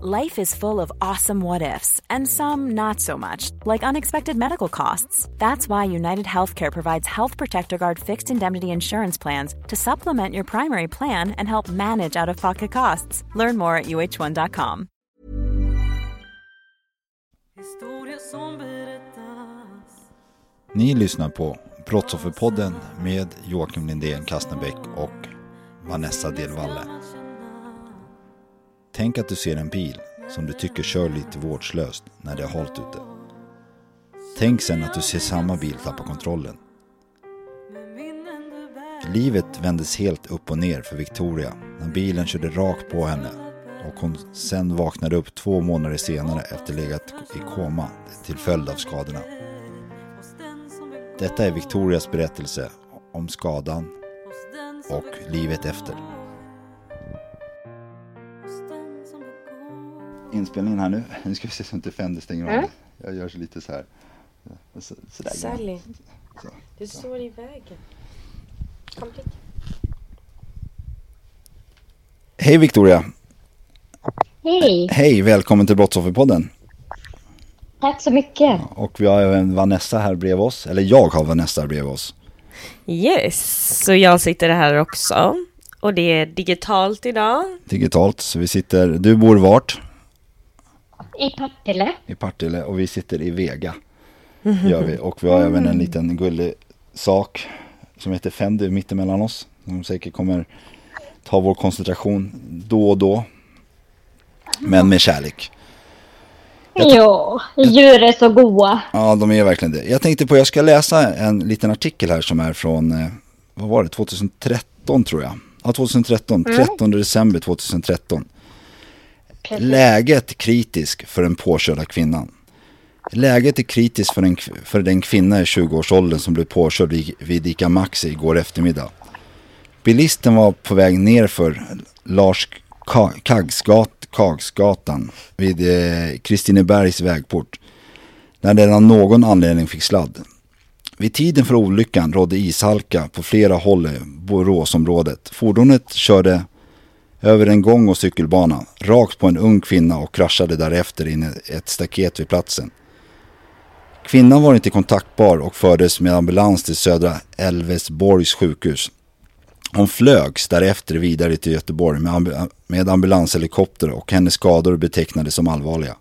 Life is full of awesome what ifs, and some not so much, like unexpected medical costs. That's why United Healthcare provides Health Protector Guard fixed indemnity insurance plans to supplement your primary plan and help manage out of pocket costs. Learn more at uh1.com. Ni lyssnar på Brottsofferpodden med Joakim Lindén Kastnebäck och Vanessa Delvalle. Tänk att du ser en bil som du tycker kör lite vårdslöst när det är halt ute. Tänk sen att du ser samma bil tappa kontrollen. Livet vändes helt upp och ner för Victoria när bilen körde rakt på henne och hon sen vaknade upp två månader senare efter legat i koma till följd av skadorna. Detta är Victorias berättelse om skadan och livet efter. Inspelningen här nu. Nu ska vi se så inte Fender stänger av. Mm. Jag gör så lite så här. Så, sådär. Sally, Så. du står i vägen. Kom hit. Hej Victoria! Hej, Hej, välkommen till Brottsofferpodden. tack så mycket. Och vi har även Vanessa här bredvid oss. Eller jag har Vanessa här bredvid oss. Yes, så jag sitter här också. Och det är digitalt idag. Digitalt. Så vi sitter, du bor vart? I Partille. I Partille och vi sitter i Vega. Gör vi. Och vi har även en liten gullig sak som heter Fendi mittemellan oss. Som säkert kommer ta vår koncentration då och då. Men med kärlek. Ja, djur är så goa. Ja, de är verkligen det. Jag tänkte på, jag ska läsa en liten artikel här som är från, eh, vad var det, 2013 tror jag. Ja, 2013, 13 december 2013. Precis. Läget kritiskt för den påkörda kvinnan. Läget är kritiskt för, en, för den kvinna i 20-årsåldern som blev påkörd vid, Ica Maxi igår eftermiddag. Bilisten var på väg ner för Lars Kagsgat, Kagsgatan vid eh, Kristinebergs vägport. När den av någon anledning fick sladd. Vid tiden för olyckan rådde ishalka på flera håll i Boråsområdet. Fordonet körde över en gång och cykelbana, rakt på en ung kvinna och kraschade därefter in i ett staket vid platsen. Kvinnan var inte kontaktbar och fördes med ambulans till södra Älvsborgs sjukhus. Hon flögs därefter vidare till Göteborg med, ambu- med ambulanshelikopter och hennes skador betecknades som allvarliga.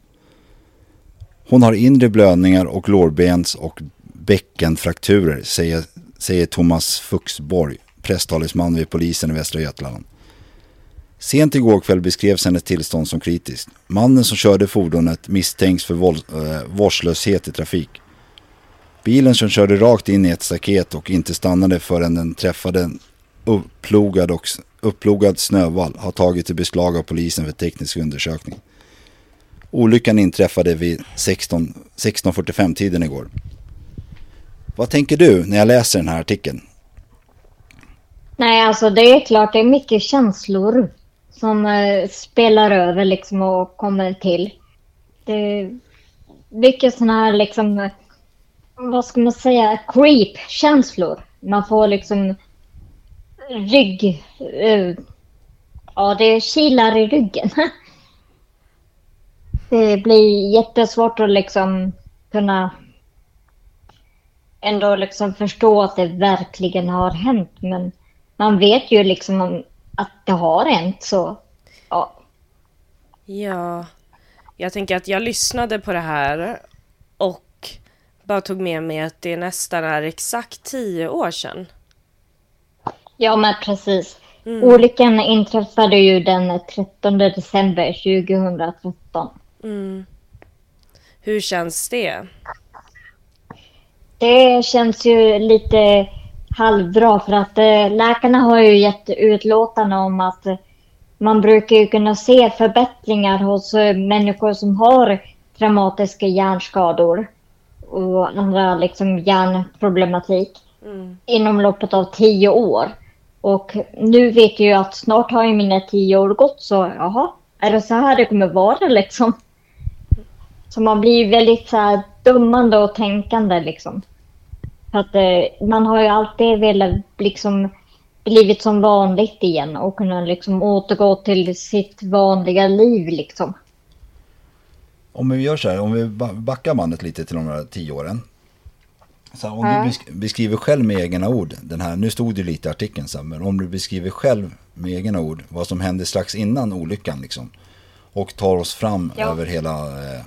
Hon har inre blödningar och lårbens och bäckenfrakturer, säger, säger Thomas Fuxborg, presstalesman vid polisen i Västra Götaland. Sent igår kväll beskrevs hennes tillstånd som kritiskt. Mannen som körde fordonet misstänks för våld, eh, vårdslöshet i trafik. Bilen som körde rakt in i ett staket och inte stannade förrän den träffade en upplogad, och, upplogad snövall har tagits i beslag av polisen för teknisk undersökning. Olyckan inträffade vid 16 16.45 tiden igår. Vad tänker du när jag läser den här artikeln? Nej, alltså det är klart det är mycket känslor som eh, spelar över liksom och kommer till. Det är mycket sådana här liksom, vad ska man säga, creep-känslor. Man får liksom rygg, eh, ja det kilar i ryggen. Det blir jättesvårt att liksom kunna ändå liksom förstå att det verkligen har hänt. Men man vet ju liksom om att det har hänt så ja. Ja, jag tänker att jag lyssnade på det här och bara tog med mig att det nästan är exakt tio år sedan. Ja men precis. Olyckan inträffade ju den 13 december 2013. Hur känns det? Det känns ju lite halvbra för att eh, läkarna har ju gett utlåtande om att man brukar ju kunna se förbättringar hos eh, människor som har traumatiska hjärnskador och andra liksom hjärnproblematik Mm. inom loppet av tio år. Och nu vet jag ju att snart har ju mina tio år gått så jaha, är det så här det kommer vara liksom? Så man blir väldigt så här dömande och tänkande liksom. För att eh, man har ju alltid velat liksom blivit som vanligt igen och kunna liksom återgå till sitt vanliga liv liksom. Om vi gör så här, om vi ba- backar bandet lite till de här tio åren. Så om Ja. du besk- beskriver själv med egna ord, den här, nu stod det lite i artikeln, så men om du beskriver själv med egna ord vad som hände strax innan olyckan liksom. Och tar oss fram Ja. över hela, eh,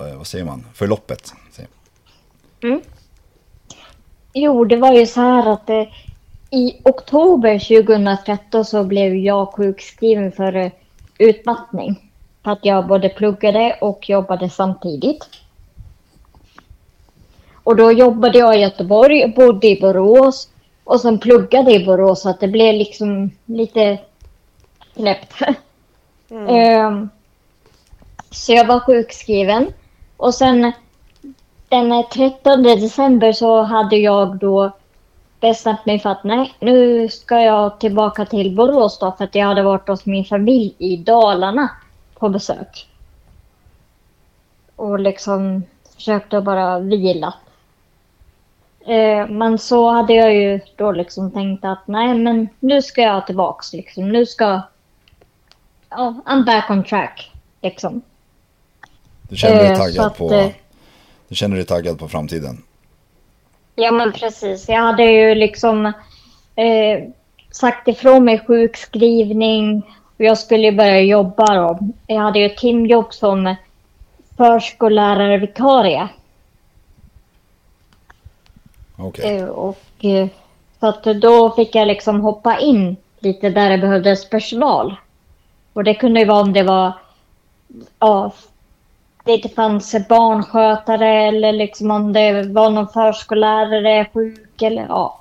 eh, vad säger man, förloppet. säger- Jo, det var ju så här att eh, i oktober 2013 så blev jag sjukskriven för eh, utmattning. För att jag både pluggade och jobbade samtidigt. Och då jobbade jag i Göteborg, bodde i Borås och sen pluggade i Borås så att det blev liksom lite knäppt. Ehm, så jag var sjukskriven. Och sen den 13 december så hade jag då bestämt mig för att nej, nu ska jag tillbaka till Borås då för att jag hade varit hos min familj i Dalarna på besök. Och liksom försökte bara vila. Eh, men så hade jag ju då liksom tänkt att nej, men nu ska jag tillbaks liksom. Nu ska... Ja, I'm back on track liksom. Du känner dig Eh, taggad att, på, eh, du känner dig taggad på framtiden. Ja, men precis. Jag hade ju liksom eh, sagt ifrån mig sjukskrivning och jag skulle ju börja jobba då. Jag hade ju ett timjobb som förskollärarvikarie. Okej. Eh, och eh, så att då fick jag liksom hoppa in lite där det behövdes personal. Och det kunde ju vara om det var ja, det inte fanns barnskötare eller liksom om det var någon förskollärare sjuk eller ja.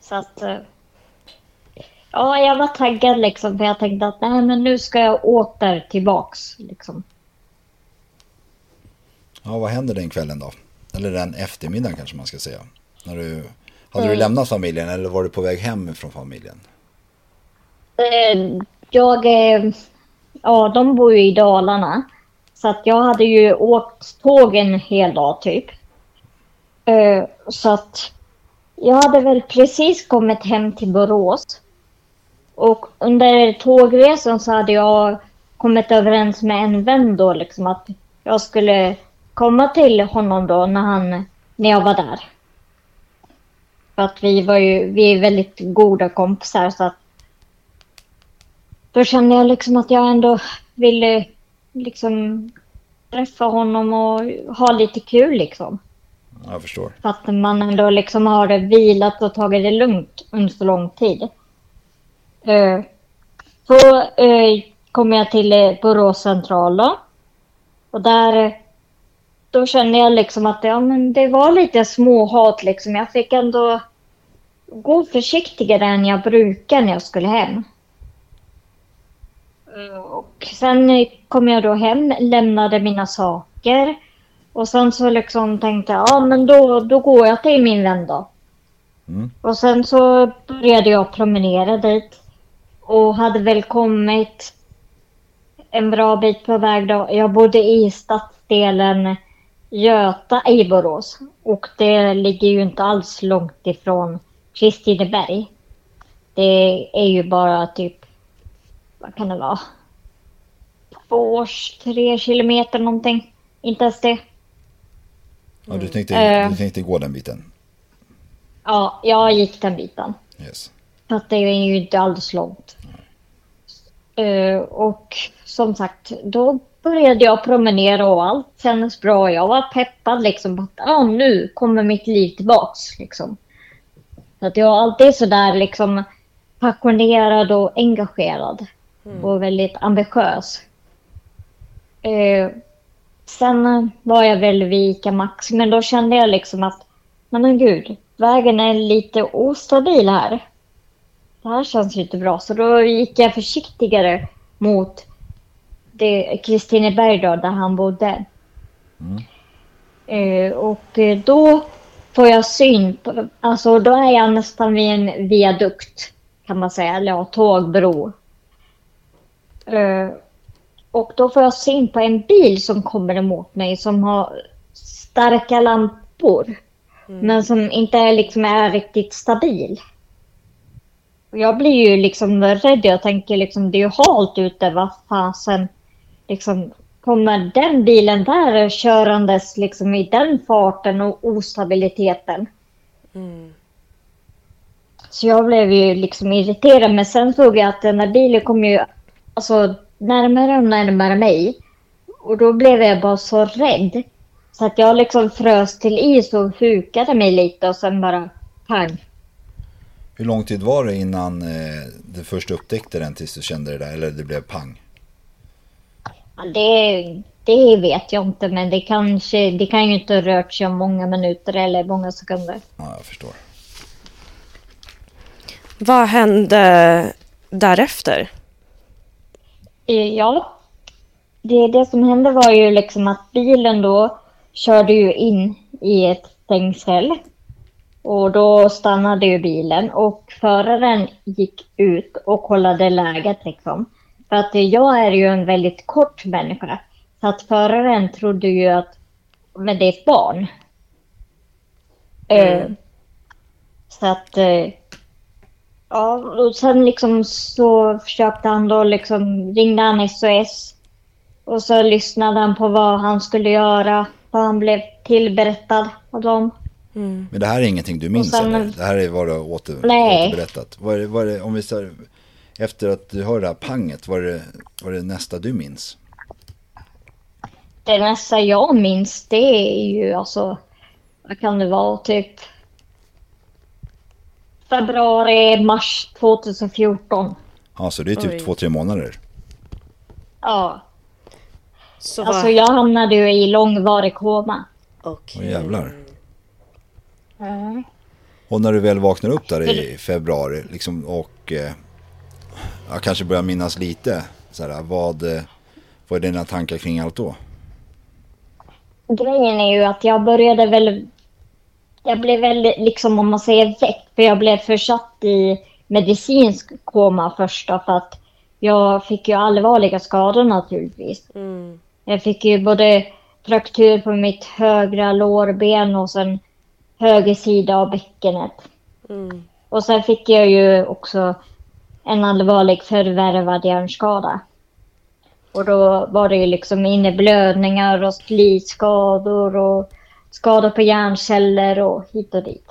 Så att eh, ja, jag var taggad liksom för jag tänkte att nej men nu ska jag åter tillbaks liksom. Ja, vad händer den kvällen då? Eller den eftermiddagen kanske man ska säga. När du, hade du Mm. lämnat familjen eller var du på väg hem från familjen? Eh, Jag, eh, ja de bor ju i Dalarna. Så att jag hade ju åkt tåg en hel dag typ. Uh, Så att jag hade väl precis kommit hem till Borås. Och under tågresan så hade jag kommit överens med en vän då liksom att jag skulle komma till honom då när han, när jag var där. För att vi var ju, vi är väldigt goda kompisar så att då kände jag liksom att jag ändå ville liksom träffa honom och ha lite kul liksom. Ja, Jag förstår. För att man ändå liksom har vilat och tagit det lugnt under så lång tid. Eh, Så eh, kom jag till eh, Borås central då. Och där, eh, då kände jag liksom att ja, men det var lite småhat liksom. Jag fick ändå gå försiktigare än jag brukar när jag skulle hem. Eh, Och sen kom jag då hem, lämnade mina saker. Och sen så liksom tänkte jag, ja men då, då går jag till min vän då. Mm. Och sen så började jag promenera dit. Och hade väl kommit en bra bit på väg då. Jag bodde i stadsdelen Göta i Borås. Och det ligger ju inte alls långt ifrån Kristineberg. Det är ju bara typ, vad kan det vara? Två, tre kilometer någonting. Inte ens det. Ja, du, tänkte, Eh. du tänkte gå den biten? Ja, jag gick den biten. Yes. För att det är ju inte alls långt. Eh, och som sagt, då började jag promenera och allt kändes bra. Jag var peppad liksom på att ah, nu kommer mitt liv tillbaks. Liksom. Så att jag är alltid sådär liksom passionerad och engagerad. Och väldigt ambitiös. Eh, sen var jag väl vid Ica Max, men då kände jag liksom att men gud, vägen är lite ostabil här. det här känns ju inte bra. Så då gick jag försiktigare mot Kristineberg där han bodde. Eh, och då får jag syn på, alltså då är jag nästan vid en viadukt kan man säga, eller ja, tågbro. Eh, och då får jag syn på en bil som kommer emot mig som har starka lampor. Men som inte är, liksom, är riktigt stabil. Och jag blir ju liksom rädd. Jag tänker liksom det är ju halt ute. Vad fasen. Liksom, kommer den bilen där körandes liksom i den farten och ostabiliteten? Så jag blev ju liksom irriterad. Men sen såg jag att den här bilen kom ju alltså, närmare och närmare mig. Och då blev jag bara så rädd. Så att jag liksom frös till is och hukade mig lite och sen bara pang. Hur lång tid var det innan eh, du först upptäckte den tills du kände det där? Eller det blev pang? Ja, det, det vet jag inte men det kanske, det kan ju inte ha rört sig om många minuter eller många sekunder. Ja, jag förstår. Vad hände därefter? Eh, Ja, det, det som hände var ju liksom att bilen då körde ju in i ett stängsel. Och då stannade ju bilen och föraren gick ut och kollade läget liksom. För att jag är ju en väldigt kort människa. Så att föraren trodde ju att, men det är ett barn. Eh, så att, eh, ja, och sen liksom så försökte han då liksom, ringde han SOS. Och så lyssnade han på vad han skulle göra. Vad han blev tillberättad av dem. Men det här är ingenting du minns sen- eller? Det här är vad du har åter, Nej. återberättat. Vad är, det- vad är det, om vi säger, efter att du hör det här panget, vad är det, vad är det nästa du minns? Det nästa jag minns det är ju alltså, vad kan det vara, typ februari, mars 2014. Ja, så det är typ Oj. två, tre månader. Ja, Så alltså vad... jag hamnade ju i långvarig koma. Okej. Åh jävlar. Mm. Och när du väl vaknar upp där i februari liksom, och eh, jag kanske börjar minnas lite. Så här, vad, eh, vad är dina tankar kring allt då? Grejen är ju att jag började väl... Jag blev väl liksom, om man säger väck, för jag blev försatt i medicinsk koma först då, för att jag fick ju allvarliga skador naturligtvis. Mm. Jag fick ju både fraktur på mitt högra lårben och sen höger sida av bäckenet. Mm. Och sen fick jag ju också en allvarlig förvärvad hjärnskada. Och då var det ju liksom inneblödningar och slitskador och skador på hjärnceller och hit och dit.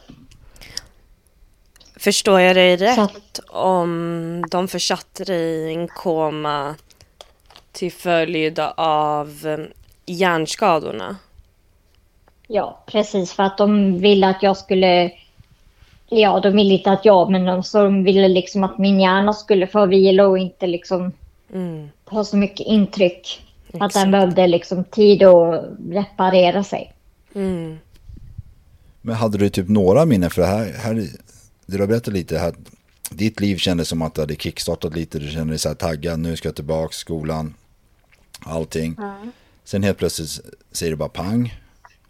Förstår jag dig Så rätt om de försatte dig i en koma till följd av eh, hjärnskadorna? Ja, precis. För att de ville att jag skulle... Ja, de ville inte att jag, men de, så de ville liksom att min hjärna skulle få vila och inte liksom Mm. ha så mycket intryck. Att Exakt. den behövde liksom tid att reparera sig. Mm. Men hade du typ några minnen? För det här, här det du har berättat lite här. Ditt liv kändes som att det hade kickstartat lite. Du kände dig så här taggad. Nu ska jag tillbaka skolan. Allting. Sen helt plötsligt säger det bara pang.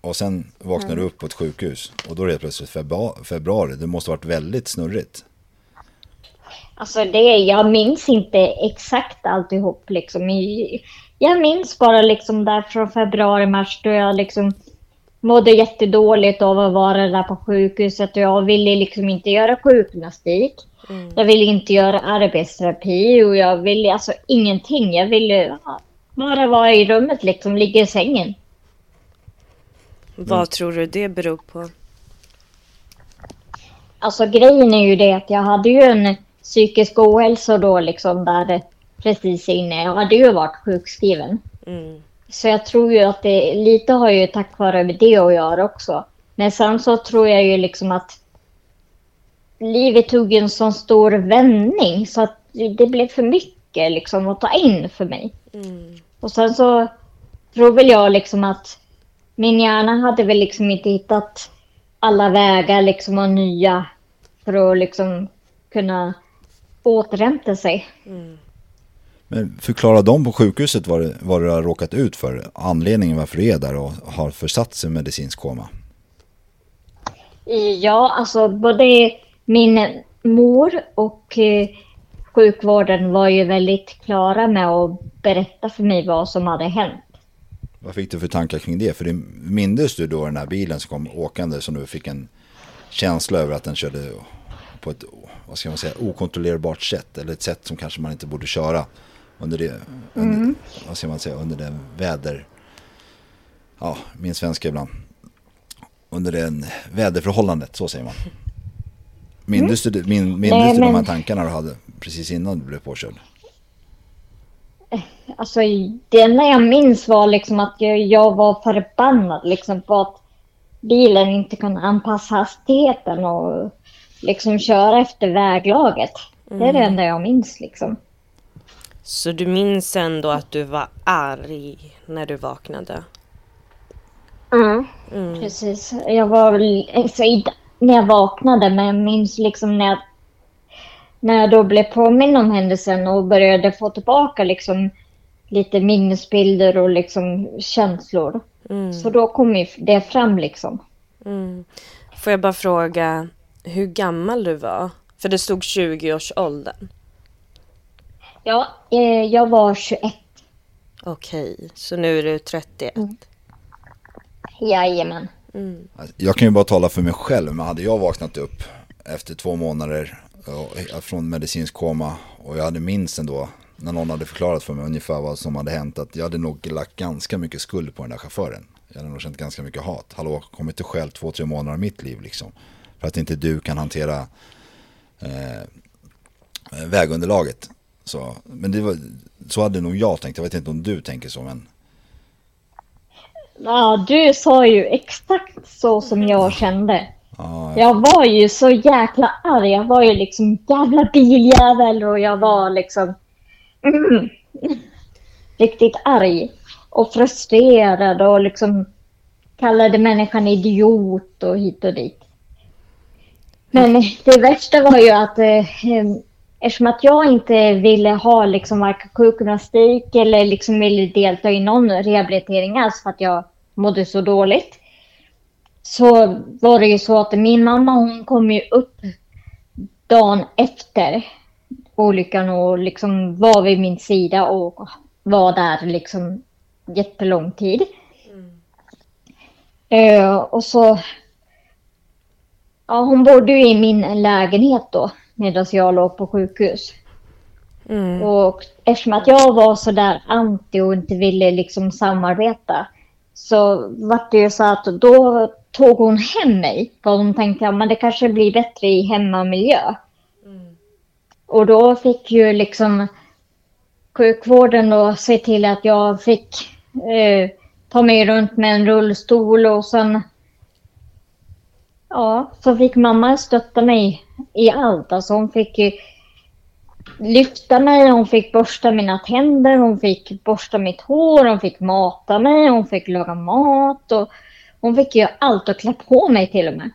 Och sen vaknar du upp på ett sjukhus. Och då är det helt plötsligt februari. februari. Det måste ha varit väldigt snurrigt. Alltså det, jag minns inte exakt alltihop liksom. Jag minns bara liksom där från februari, mars då jag liksom mådde jättedåligt av att vara där på sjukhuset och jag ville liksom inte göra sjukgymnastik. Jag ville inte göra arbetsterapi och jag ville alltså ingenting. Jag ville bara vara i rummet liksom, ligga i sängen. Vad tror du det beror på? Alltså grejen är ju det att jag hade ju en psykisk ohälsa då liksom där precis inne. Jag hade ju varit sjukskriven. Mm. Så jag tror ju att det lite har ju tack vare det att göra också. Men sen så tror jag ju liksom att livet tog en sån stor vändning så att det blev för mycket liksom att ta in för mig. Mm. Och sen så tror väl jag liksom att min hjärna hade väl liksom inte hittat alla vägar liksom och nya för att liksom kunna återhämta sig. Men förklara dem på sjukhuset vad, det, vad du har råkat ut för. Anledningen varför du är där och har försatt sig i medicinsk koma. Ja, alltså både min mor och eh, sjukvården var ju väldigt klara med att berätta för mig vad som hade hänt. Vad fick du för tankar kring det? För det mindes du då den här bilen som kom åkande som du fick en känsla över att den körde på ett vad ska man säga, okontrollerbart sätt eller ett sätt som kanske man inte borde köra under det, under, vad ska man säga, under det väder, ja, min svenska ibland, under det väderförhållandet, så säger man. Mindes du, min, mindes Nej, du de här tankarna du hade precis innan du blev påkörd? Alltså det enda jag minns var liksom att jag, jag var förbannad liksom på att bilen inte kunde anpassa hastigheten och liksom köra efter väglaget. Det är det enda jag minns liksom. Så du minns ändå att du var arg när du vaknade? Precis. Jag var väl, alltså, när jag vaknade, men jag minns liksom när jag, när jag då blev påminn om händelsen och började få tillbaka liksom lite minnesbilder och liksom känslor. Så då kom det fram liksom. Mm. Får jag bara fråga hur gammal du var? För det stod 20-årsåldern. Ja, eh, jag var 21. Okej, så nu är du 31. Jajamän. Alltså, Jag kan ju bara tala för mig själv, men hade jag vaknat upp efter två månader och- från medicinsk koma och jag hade minst ändå när någon hade förklarat för mig ungefär vad som hade hänt att jag hade nog lagt ganska mycket skuld på den där chauffören. Jag hade nog känt ganska mycket hat. Hallå, kom inte själv två, tre månader av mitt liv liksom. För att inte du kan hantera eh, vägunderlaget. Så, men det var, så hade nog jag tänkt. Jag vet inte om du tänker så, men Ja, du sa ju exakt så som jag kände. ja, Jag var ju så jäkla arg. Jag var ju liksom jävla biljävel och jag var liksom mm, riktigt arg och frustrerad och liksom kallade människan idiot och hit och dit. Men det värsta var ju att eh, eftersom att jag inte ville ha liksom varken sjukgymnastik eller liksom ville delta i någon rehabilitering alls för att jag mådde så dåligt så var det ju så att min mamma hon kom ju upp dagen efter olyckan och liksom var vid min sida och var där liksom jättelång tid. Eh, och så... Ja, hon bodde ju i min lägenhet då medan jag låg på sjukhus. Mm. Och eftersom att jag var så där anti och inte ville liksom samarbeta så var det ju så att då tog hon hem mig. För hon tänkte att det kanske blir bättre i hemmamiljö. Och då fick ju liksom sjukvården då se till att jag fick eh, ta mig runt med en rullstol och sen Ja, så fick mamma stötta mig i allt. Alltså hon fick ju lyfta mig, hon fick borsta mina tänder, hon fick borsta mitt hår, hon fick mata mig, hon fick laga mat och hon fick göra allt och klä på mig till och med.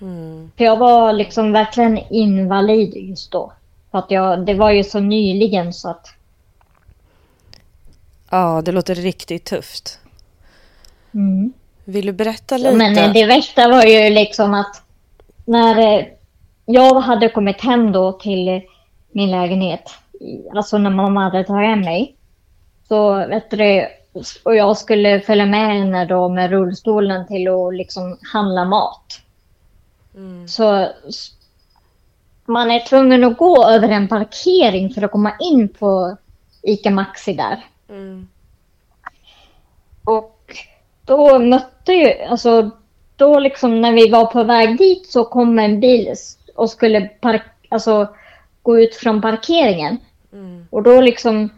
Mm. För jag var liksom verkligen invalid just då. För att jag, det var ju så nyligen så att Ja, det låter riktigt tufft. mm. Vill du berätta lite? Men eh, det värsta var ju liksom att när eh, jag hade kommit hem då till min lägenhet, alltså när mamma hade tagit hem mig, så vet du, och jag skulle följa med henne då med rullstolen till att liksom handla mat. Så s- man är tvungen att gå över en parkering för att komma in på ICA Maxi där. Mm. Och då mötte ju, alltså då liksom när vi var på väg dit så kom en bil och skulle park, alltså, gå ut från parkeringen. Mm. Och då liksom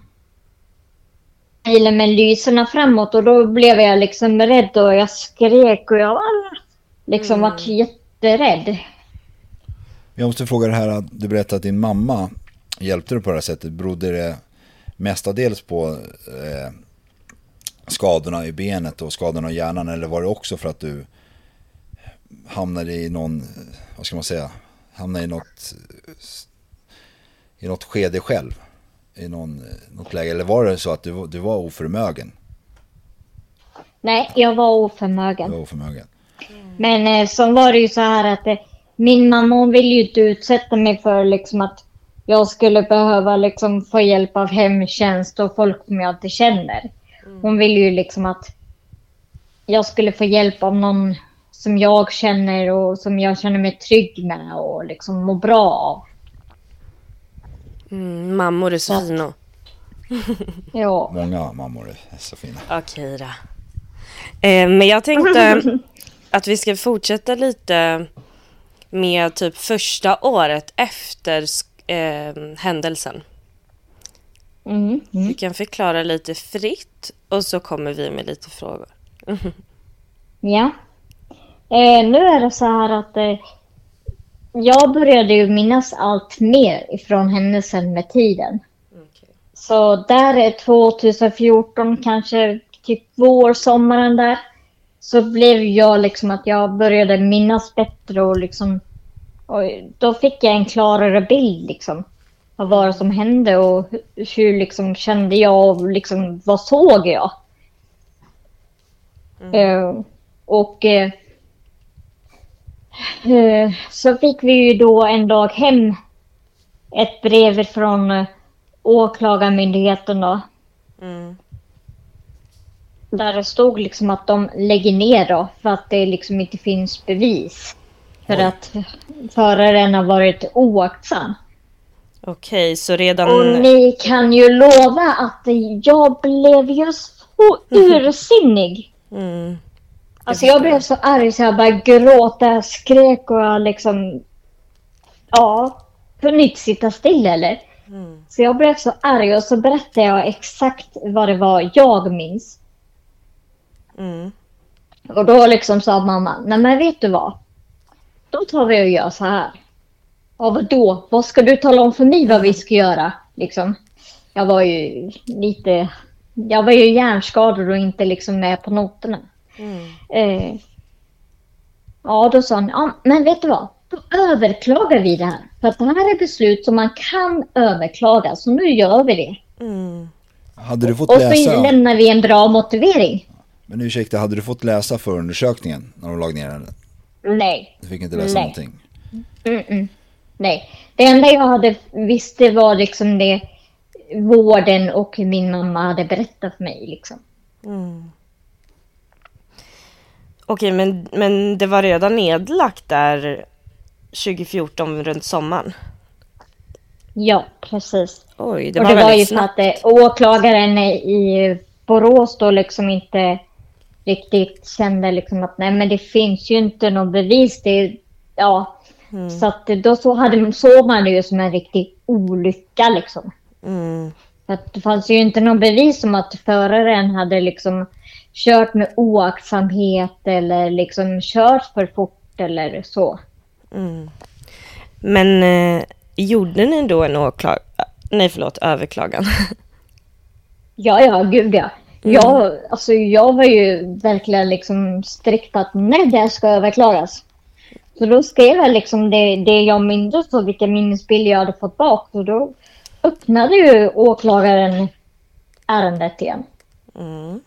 bilen med lyserna framåt och då blev jag liksom rädd och jag skrek och jag var liksom vart jätterädd. Jag måste fråga det här att du berättade att din mamma hjälpte dig på det här sättet. Berodde det mestadels på eh, skadorna i benet och skadorna i hjärnan eller var det också för att du hamnade i någon, vad ska man säga, hamnade i något, i något skede själv? I någon, något läge? Eller var det så att du, var- du var oförmögen? Nej, jag var Du oförmögen. var oförmögen. Men eh, så var det ju så här att eh, min mamma hon ville ju inte utsätta mig för liksom att jag skulle behöva liksom få hjälp av hemtjänst och folk som jag inte känner. Hon ville ju liksom att jag skulle få hjälp av någon som jag känner och som jag känner mig trygg med och liksom må bra av. Mm, mammor är så fina. Ja. Många mammor är så fina. Okej då. Eh, men jag tänkte att vi ska fortsätta lite med typ första året efter eh, händelsen. Mm, mm. Du kan förklara lite fritt och så kommer vi med lite frågor. Ja. Eh, nu är det så här att eh, jag började ju minnas allt mer ifrån händelsen med tiden. Så där är 2014, kanske typ vårsommaren där, så blev jag liksom att jag började minnas bättre och liksom och då fick jag en klarare bild liksom av vad som hände och hur, liksom kände jag och liksom vad såg jag? Eh, och eh, så fick vi ju då en dag hem ett brev från eh, åklagarmyndigheten då. Mm. Där det stod liksom att de lägger ner då för att det liksom inte finns bevis. För Oj. att föraren har varit oaktsam. Okej, så redan... Och ni kan ju lova att jag blev ju så ursinnig. Mm. Alltså jag blev så arg så jag bara gråta, jag skrek och jag liksom... Ja, kunde inte sitta still eller. Mm. Så jag blev så arg och så berättade jag exakt vad det var jag minns. Mm. Och då liksom sa mamma, nej men vet du vad? Då tar vi och gör så här. Ja vadå? Vad ska du tala om för mig vad vi ska göra? Liksom. Jag var ju lite... Jag var ju hjärnskadad och inte liksom med på noterna. Mm. Eh, ja, då sa han, ja, men vet du vad? Då överklagar vi det här. För att det här är beslut som man kan överklaga, så nu gör vi det. Mm. Hade du fått Och så läsa, lämnar vi en bra motivering. men ursäkta, hade du fått läsa förundersökningen när de lag ner den? Nej. Du fick inte läsa Nej. någonting? Mm-mm. Nej. Det enda jag hade visste var liksom det vården och min mamma hade berättat för mig. Liksom. Mm. Okej, men, men det var redan nedlagt där 2014 runt sommaren? Ja, precis. Oj, det och var det var ju väldigt för snabbt. att eh, åklagaren i Borås då liksom inte riktigt kände liksom att nej men det finns ju inte någon bevis. Det, ja. Mm. Så att då så hade, såg man det ju som en riktig olycka liksom. Mm. För att det fanns ju inte någon bevis om att föraren hade liksom kört med oaktsamhet eller liksom kört för fort eller så. Mm. Men eh, gjorde ni då en åklag... Nej, förlåt, överklagan? Ja, ja, gud ja. Jag, alltså, jag var ju verkligen liksom strikt att nej, det här ska överklagas. Så då skrev jag liksom det, det jag minns och vilka minnesbilder jag hade fått bak. Så då öppnade ju åklagaren ärendet igen. Mm.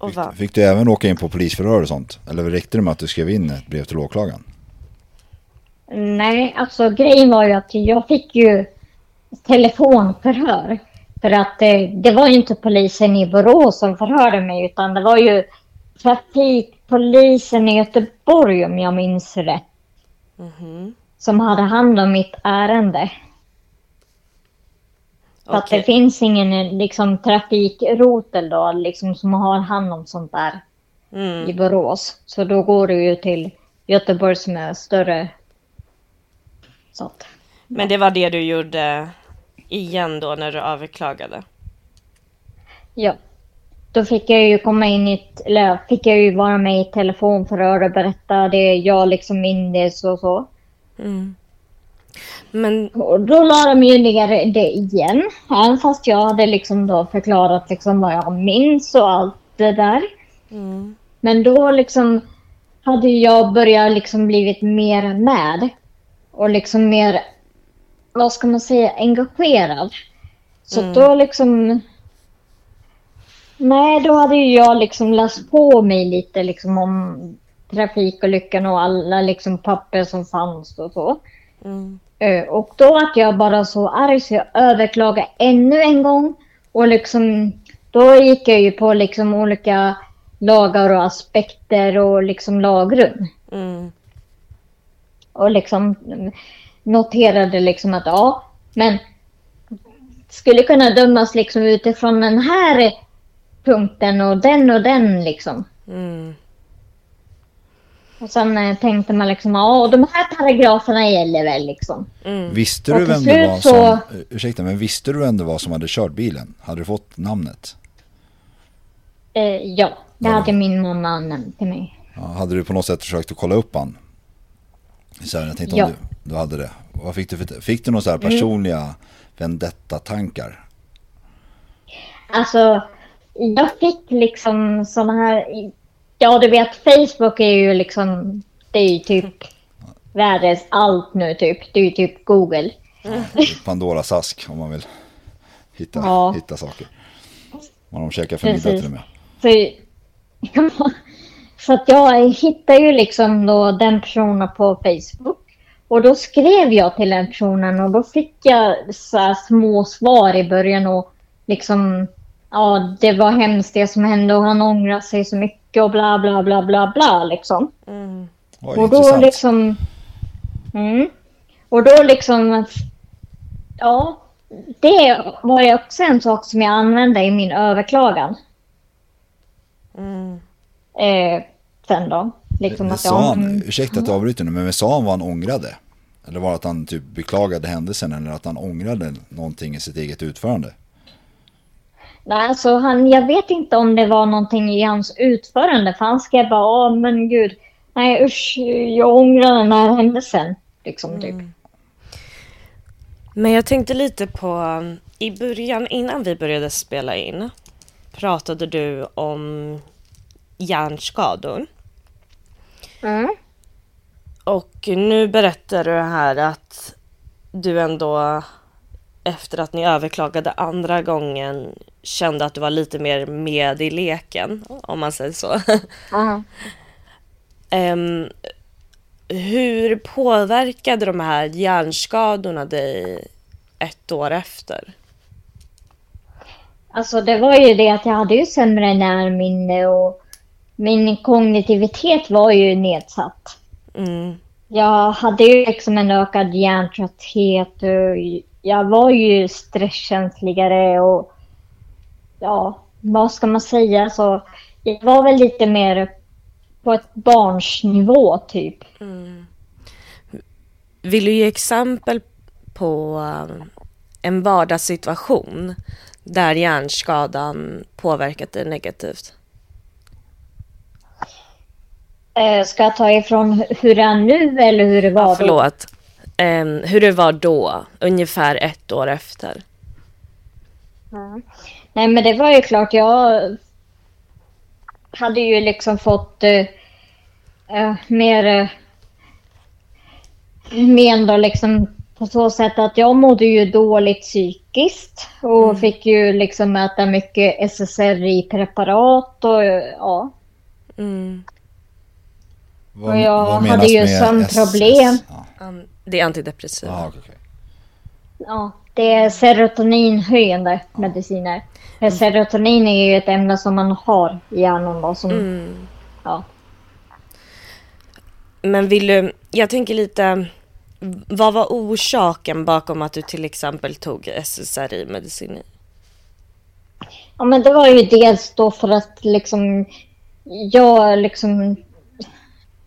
Och Fick, fick du även åka in på polisförhör och sånt? Eller räckte det med att du skrev in ett brev till åklagaren? Nej, alltså grejen var ju att jag fick ju telefonförhör. För att eh, det var ju inte polisen i Borås som förhörde mig utan det var ju trafikpolisen i Göteborg om jag minns rätt. Mhm. Som hade hand om mitt ärende. Så att det finns ingen eh, liksom, trafikrotel då liksom, som har hand om sånt där i Mm. Borås. Så då går det ju till Göteborg som är större. Så att, Men det var det du gjorde igen då när du överklagade? ja. Då fick jag ju komma in i eller fick jag ju vara med i telefonförhör och berätta det jag liksom minns och så. Mm. Men Och då la de ju ner det igen. Även fast jag hade liksom då förklarat liksom vad jag minns och allt det där. mm. Men då liksom hade jag börjat liksom blivit mer med. Och liksom mer vad ska man säga, engagerad. Så Mm. då liksom... Nej, då hade ju jag liksom läst på mig lite liksom om trafikolyckan och alla liksom papper som fanns och så. Mm. Eh, Och då var jag bara så arg så jag överklagade ännu en gång. Och liksom, då gick jag ju på liksom olika lagar och aspekter och liksom lagrum. Mm. Och liksom noterade liksom att ja, men skulle kunna dömas liksom utifrån den här punkten och den och den liksom. Mm. Och sen eh, tänkte man liksom, ja, de här paragraferna gäller väl liksom. Mm. Visste du vem det var som, så- ursäkta men visste du vem det var som hade kört bilen? Hade du fått namnet? Eh, ja, det hade min mamma nämnt till mig. Ja, hade du på något sätt försökt att kolla upp han? Så här, jag tänkte Ja. om du, du hade det. Vad fick du för, fick du några så här personliga vendetta-tankar? Alltså, jag fick liksom såna här... Ja, du vet, Facebook är ju liksom... Det är ju typ världens allt nu typ. Det är ju typ Google. Pandoras ask om man vill hitta, Ja. hitta saker. Vad de käkar för middag till och med. Så, ja, så att jag hittade ju liksom då den personen på Facebook. Och då skrev jag till den personen och då fick jag så små svar i början och liksom ja, det var hemskt det som hände och han ångrar sig så mycket och bla bla bla bla bla liksom. Mm. Oj, Och då intressant. liksom... Mm. Och då liksom... Ja, det var ju också en sak som jag använde i min överklagan. Mm. Eh, sen då. Liksom Men att jag, han, mm, ursäkta att jag avbryter nu, men sa han vad han ångrade? Eller var det att han typ beklagade händelsen eller att han ångrade någonting i sitt eget utförande? Alltså han, jag vet inte om det var någonting i hans utförande. För han skrev bara, åh men gud. Nej usch, jag ångrar den här händelsen. Liksom typ. Men jag tänkte lite på, i början innan vi började spela in, pratade du om hjärnskador. Mm. Och nu berättar du här att du ändå efter att ni överklagade andra gången kände att du var lite mer med i leken, om man säger så. Ja. Em, hur påverkade de här hjärnskadorna dig ett år efter? Alltså det var ju det att jag hade ju sämre närminne och min kognitivitet var ju nedsatt. Mm, Jag hade ju liksom en ökad hjärntrötthet och jag var ju stresskänsligare och ja, vad ska man säga? Så jag var väl lite mer på ett barns nivå typ. mm. Vill du ge exempel på um, en vardagssituation där hjärnskadan påverkat dig negativt? Eh, ska jag ta ifrån hur det är nu eller hur det var då? Förlåt. Em, hur det var då, ungefär ett år efter. Ja. Nej men det var ju klart, jag hade ju liksom fått eh, mer eh, men då liksom på så sätt att jag mådde ju dåligt psykiskt och fick ju liksom äta mycket SSRI-preparat och ja. Mm. Vad, Och jag vad hade ju sömnproblem. SS? Ja. Um, det är antidepressiva. Ah, okej, okej. ja. Det är serotoninhöjande mediciner. För Serotonin är ju ett ämne som man har i hjärnan då, som, Mm. ja. Men vill du, jag tänker lite, vad var orsaken bakom att du till exempel tog SSRI-medicin? Ja, men det var ju dels då för att liksom jag liksom...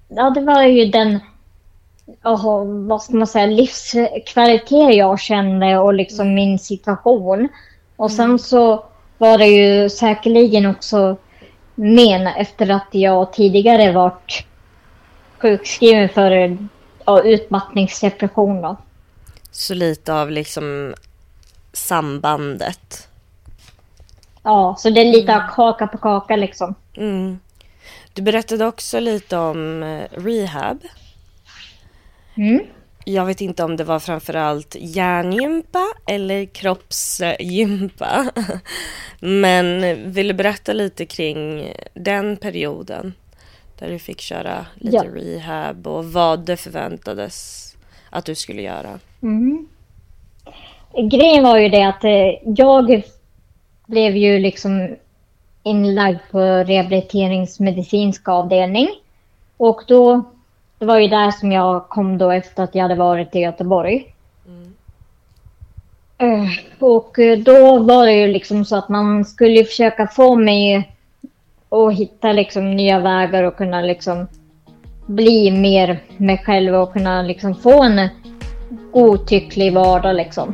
Ja, det var ju den... Oh, vad ska man säga? Livskvalitet jag kände och liksom min situation. Och sen så var det ju säkerligen också men efter att jag tidigare varit sjukskriven för ja, utmattningsdepression. Då. Så lite av liksom sambandet. Ja, så det är lite av kaka på kaka liksom. Mm. Du berättade också lite om eh, rehab. Mm. jag vet inte om det var framförallt hjärngympa eller kroppsgympa. Men vill du berätta lite kring den perioden? Där du fick köra lite ja. rehab och vad det förväntades att du skulle göra. Mm. Grejen var ju det att eh, jag blev ju liksom inlagd på rehabiliteringsmedicinsk avdelning. Och då, det var ju där som jag kom då efter att jag hade varit i Göteborg. Mm. Och då var det ju liksom så att man skulle försöka få mig att hitta liksom nya vägar och kunna liksom bli mer mig själv och kunna liksom få en godtycklig vardag liksom.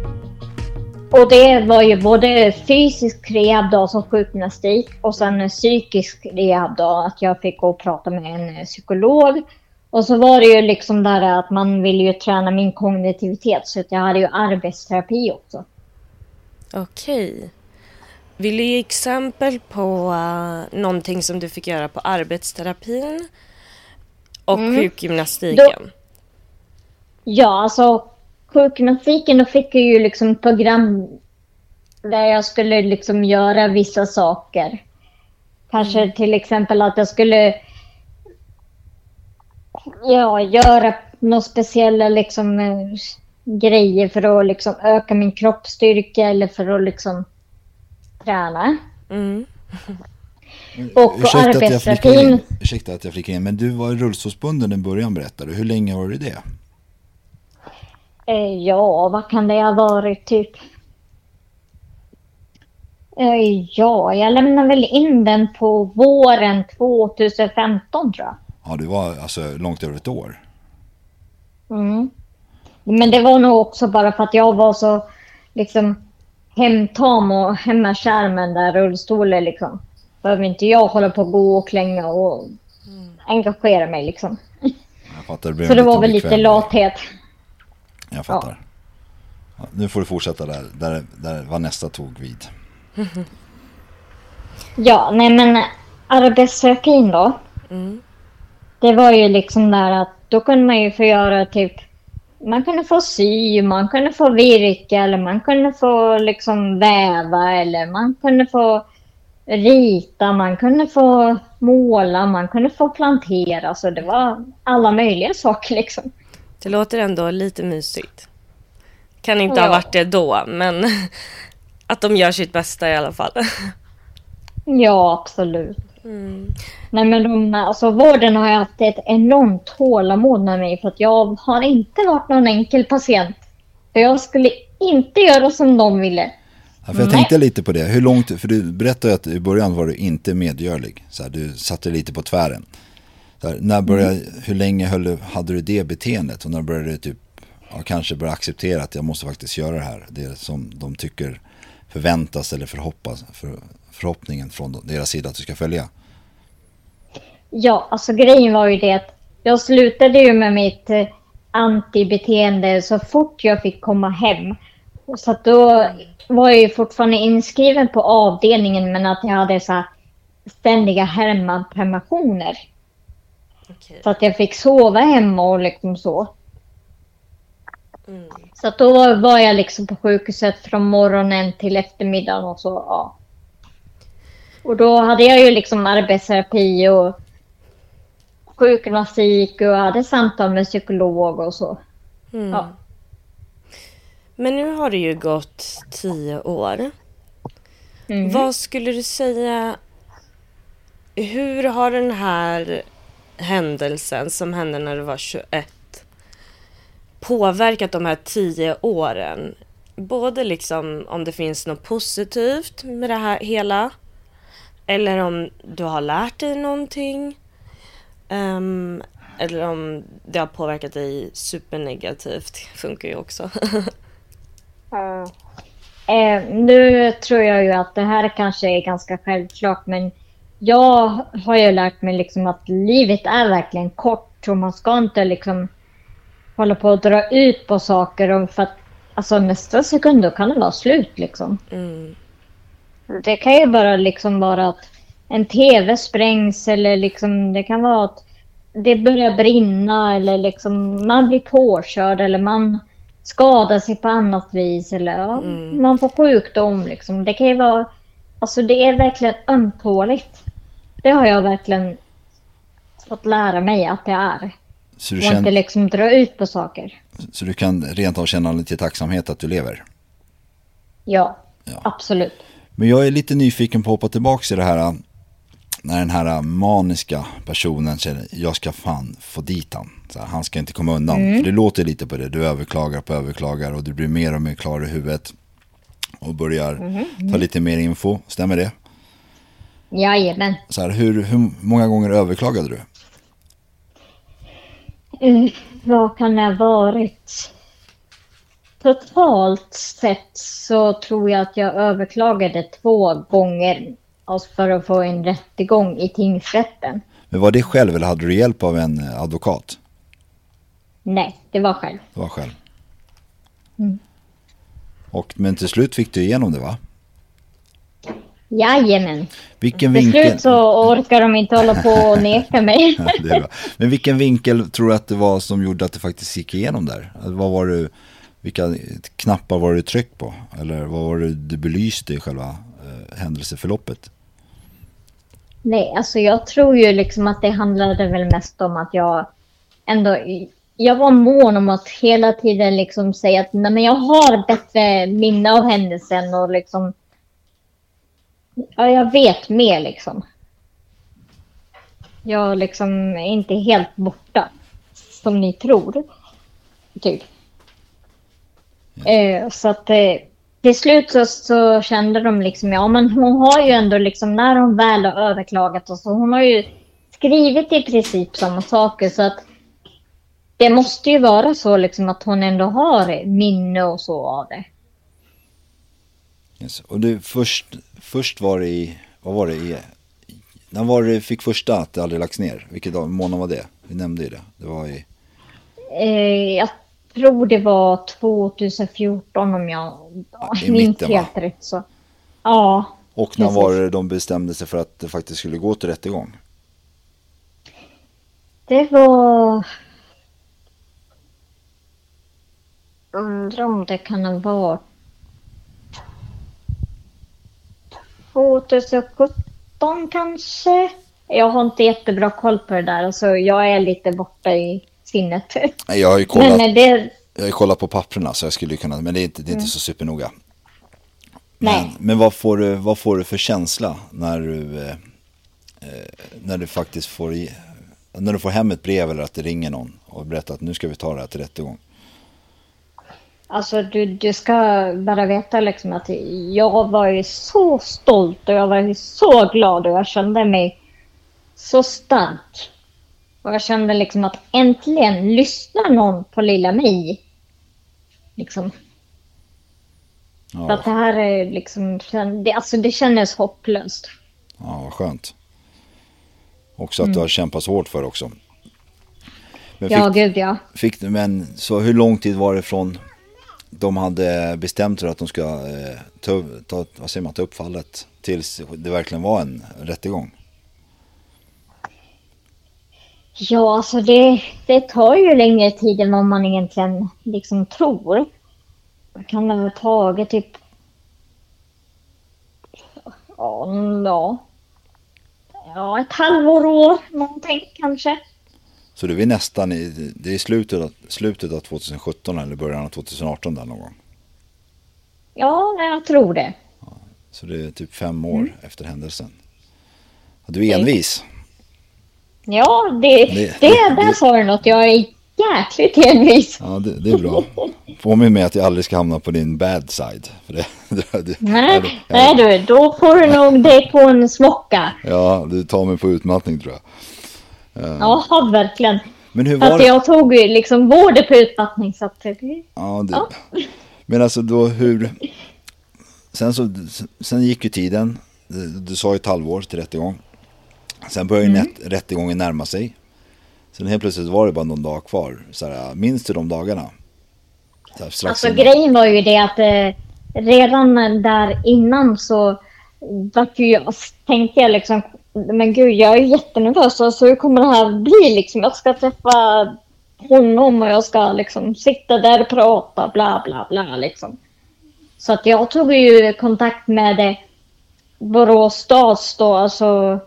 Och det var ju både fysisk rehab då, som sjukgymnastik och sen psykisk rehab då, att jag fick gå och prata med en eh, psykolog. Och så var det ju liksom där att man ville ju träna min kognitivitet så jag hade ju arbetsterapi också. Okej. Vill du ge exempel på uh, någonting som du fick göra på arbetsterapin och mm. sjukgymnastiken? Då, ja, alltså sjukgymnastiken då fick jag ju liksom program där jag skulle liksom göra vissa saker. Kanske mm. till exempel att jag skulle ja, göra några speciella liksom, eh, grejer för att liksom öka min kroppsstyrka eller för att liksom träna. Mm. Och ursäkta arbetsterapin. Ursäkta att jag flikar in, men du var rullstolsbunden i början berättade Hur länge var du det? Eh, ja, vad kan det ha varit typ? Eh, ja, jag lämnade väl in den på våren 2015 tror jag. Ja, det var alltså långt över ett år. Mm. Men det var nog också bara för att jag var så liksom hemtam och hemmakär med den där rullstolen liksom. Behöver inte jag hålla på och gå och klänga och mm. engagera mig liksom. Jag fattar, det så det var väl lite lathet. Jag fattar. Ja. nu får du fortsätta där, där, där Vanessa tog vid. ja, nej men arbetsterapin då. Mm. Det var ju liksom där att då kunde man ju få göra typ man kunde få sy, man kunde få virka eller man kunde få liksom väva eller man kunde få rita, man kunde få måla, man kunde få plantera. Så det var alla möjliga saker liksom. Det låter ändå lite mysigt. Kan inte ja. ha varit det då, men att de gör sitt bästa i alla fall. Ja, absolut. Mm. Nej, men de, alltså, vården har haft ett enormt tålamod med mig för att jag har inte varit någon enkel patient. För jag skulle inte göra som de ville. Ja, för jag tänkte lite på det. Hur långt, för du berättade att i början var du inte medgörlig. Så här, du satte lite på tvären. Här, när började, mm. Hur länge höll, hade du det beteendet och när började du typ, ja, kanske börja acceptera att jag måste faktiskt göra det här. Det som de tycker förväntas eller förhoppas, för, förhoppningen från deras sida att du ska följa. Ja, alltså grejen var ju det att jag slutade ju med mitt eh, antibeteende så fort jag fick komma hem. Så att då var jag ju fortfarande inskriven på avdelningen men att jag hade så här ständiga hemmapermissioner. Okay. Så att jag fick sova hemma och liksom så. Mm. Så att då var jag liksom på sjukhuset från morgonen till eftermiddagen och så, ja. Och då hade jag ju liksom arbetsterapi och sjukgymnastik och hade samtal med psykolog och så. Ja. Men nu har det ju gått tio år. Mm. Vad skulle du säga, hur har den här händelsen som hände när du var 21 påverkat de här tio åren? Både liksom om det finns något positivt med det här hela eller om du har lärt dig någonting. Um, eller om det har påverkat dig supernegativt. Det funkar ju också. Eh, nu tror jag ju att det här kanske är ganska självklart, men jag har ju lärt mig liksom att livet är verkligen kort och man ska inte liksom hålla på att dra ut på saker och för att alltså nästa sekund då kan det vara slut liksom. Mm. Det kan ju bara liksom vara att en tv sprängs eller liksom det kan vara att det börjar brinna eller liksom man blir påkörd eller man skadar sig på annat vis eller ja, man får sjukdom liksom. Det kan ju vara, alltså det är verkligen ömtåligt. Det har jag verkligen fått lära mig att det är. Så du, Och inte känner, liksom dra ut på saker. så du kan rent av känna lite tacksamhet att du lever? Ja, Ja. absolut. Men jag är lite nyfiken på att hoppa tillbaka i det här när den här maniska personen känner jag ska fan få dit han. Här, han ska inte komma undan. För det låter lite på det. Du överklagar på överklagar och du blir mer och mer klar i huvudet. Och börjar ta lite mer info. Stämmer det? Jajamän. Så här, hur, hur många gånger överklagade du? Uh, vad kan det ha varit? Totalt sett så tror jag att jag överklagade två gånger alltså för att få en rättegång i tingsrätten. Men var det själv eller hade du hjälp av en advokat? Nej, det var själv. Det var själv. Och, men till slut fick du igenom det va? Jajamän. Vilken Till vinkel? slut så orkar de inte hålla på och neka mig. Ja. Men vilken vinkel tror du att det var som gjorde att det faktiskt gick igenom där? Alltså, Vad var du, vilka knappar var du tryck på? Eller vad var det du belyste i själva eh, händelseförloppet? Nej, alltså jag tror ju liksom att det handlade väl mest om att jag ändå... Jag var mån om att hela tiden liksom säga att nej, men jag har bättre minne av händelsen och liksom... Ja, jag vet mer liksom. Jag liksom är inte helt borta, som ni tror. Typ. Eh, så att eh, till slut så, så kände de liksom, ja men hon har ju ändå liksom, när hon väl har överklagat och så, hon har ju skrivit i princip samma saker så att det måste ju vara så liksom att hon ändå har minne och så av det. Yes. Och du, först, först var det i, vad var det i, när var det fick första att det aldrig lagts ner? Vilket dag- månad var det? Vi nämnde ju det. Det var i, Eh, jag tror det var 2014 om jag i minns mitten, va? helt rätt så. Ja, och när Precis. var det de bestämde sig för att det faktiskt skulle gå till rättegång? det var... Undrar om det kan ha varit 2017 kanske? Jag har inte jättebra koll på det där. Alltså, jag är lite borta i sinnet. Jag har ju kollat, Men eh, det... jag har kollat på papperna så jag skulle kunna, men det är inte, det är inte så supernoga. Men, Nej. men vad, får du, vad får du för känsla när du, eh, eh, när du faktiskt får, när du får hem ett brev eller att det ringer någon och berättar att nu ska vi ta det här till rättegång? Alltså du, du ska bara veta liksom att jag var ju så stolt och jag var ju så glad och jag kände mig så stark. Och jag kände liksom att äntligen lyssnar någon på lilla mig. Liksom. För att det Ja, här är liksom, det, alltså det kändes hopplöst. ja vad skönt. Också att du har kämpat så hårt för också. Men fick, Ja, gud ja. fick men så hur lång tid var det från de hade bestämt sig att de ska eh, ta, ta, vad säger man, ta upp fallet tills det verkligen var en rättegång? Ja, alltså det, det tar ju längre tid än vad man egentligen liksom tror. Det kan ha tagit typ... Ja, ja ja, ett halvår, år någonting kanske. Så det är nästan i, det är slutet av, slutet av 2017 eller början av 2018 där någon gång. Ja, jag tror det. Så det är typ fem år efter händelsen. Du är envis. Ja, det, Det- det, det- där sa du något. Jag är jäkligt envis. Ja, det, det är bra. Påminn mig att jag aldrig ska hamna på din bad side. För det, det, Nej, nej du, då får du nog det på en smocka. Ja, du tar mig på utmattning tror jag. Ja, verkligen. Men hur var det? jag tog ju liksom både på utmattning så att... Ja, det... Men alltså då hur... Sen, så, sen gick ju tiden. Du, du sa ju ett halvår till rättegång. Sen började Mm. nät- rättegången närma sig. Sen helt plötsligt var det bara någon dag kvar. Så här, minns du de dagarna? Så här, Alltså innan. grejen var ju det att eh, redan där innan så vart ju jag, tänkte jag liksom, men gud jag är jättenervös. Alltså hur kommer det här bli liksom? Jag ska träffa honom och jag ska liksom sitta där och prata bla bla bla liksom. Så att jag tog ju kontakt med eh, Borås stads då, alltså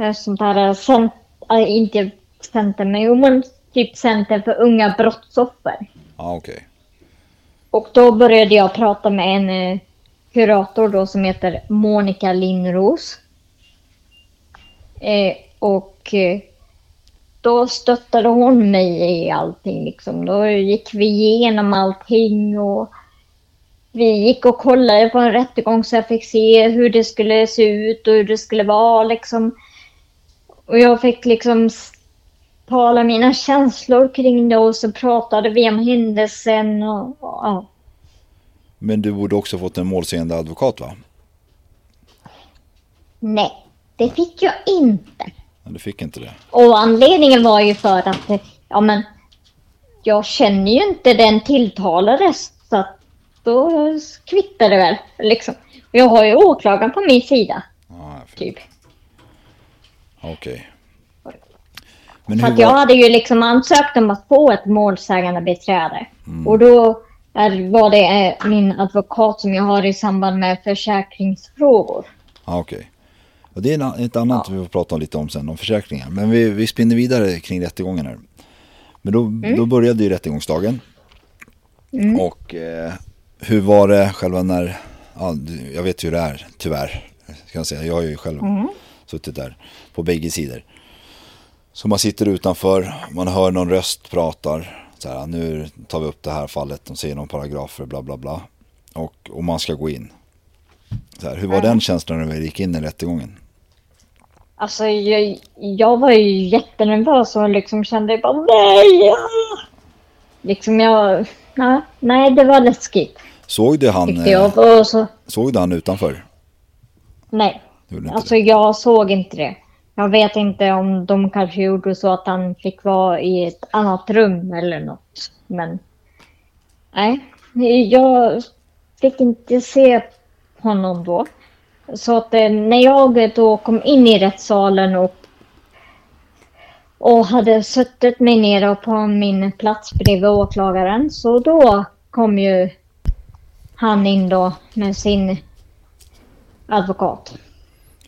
eh, sånt här cent, äh, inte center, men jo men typ center för unga brottsoffer. Ja, okej. Och då började jag prata med en eh, kurator då som heter Monica Lindros. Eh, och eh, då stöttade hon mig i allting liksom. Då gick vi igenom allting och vi gick och kollade på en rättegång så jag fick se hur det skulle se ut och hur det skulle vara liksom. Och jag fick liksom tala mina känslor kring det och så pratade vi om händelsen och, och ja. Men du borde också fått en målsägande advokat va? Nej, det fick jag inte. Men du fick inte det. Och anledningen var ju för att, ja men, jag känner ju inte den tilltalade så att då kvittar det väl liksom. Jag har ju åklagaren på min sida, jag fick- typ. Okej. Men För hur att jag var... hade ju liksom ansökt om att få ett målsägande beträde. Mm. Och då är, var det eh, min advokat som jag har i samband med försäkringsfrågor. Okej. Och det är en- ett annat vi får prata om lite om sen, om försäkringar. Men vi, vi spinner vidare kring rättegången här. Men då, Mm. då började ju rättegångsdagen. Och eh, hur var det själva när, ja, jag vet hur det är, tyvärr. Ska jag, säga. jag har ju själv suttit där på bägge sidor. Så man sitter utanför, man hör någon röst pratar. Så här, nu tar vi upp det här fallet, de säger någon paragrafer, bla bla bla. Och, och man ska gå in. Så här, hur var den känslan när vi gick in i rättegången? Alltså jag, jag var ju jättenervös och liksom kände bara nej! ah!" Liksom jag, nej, nej det var läskigt Såg du han, eh, jag. Och så, såg du han utanför? nej, alltså det? jag såg inte det. Jag vet inte om de kanske gjorde så att han fick vara i ett annat rum eller något. Men nej, jag fick inte se honom då. Så att eh, när jag då kom in i rättssalen och, och hade suttit mig ner på min plats bredvid åklagaren så då kom ju han in då med sin advokat.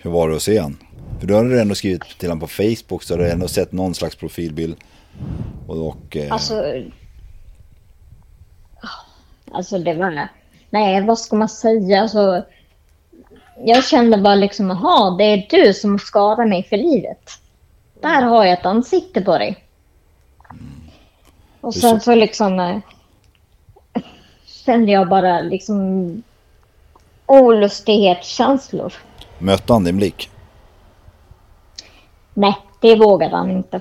Hur var det att se han? För du hade ändå skrivit till honom på Facebook så hade du ändå sett någon slags profilbild. Och, och eh, Alltså... Alltså det var... Nej, vad ska man säga? Alltså, jag kände bara liksom, jaha, det är du som skadar mig för livet. Där har jag ett ansikte på dig. Och sen så- så liksom... eh, Kände jag bara liksom olustighetskänslor. mötte han din blick? Nej, det vågade han inte.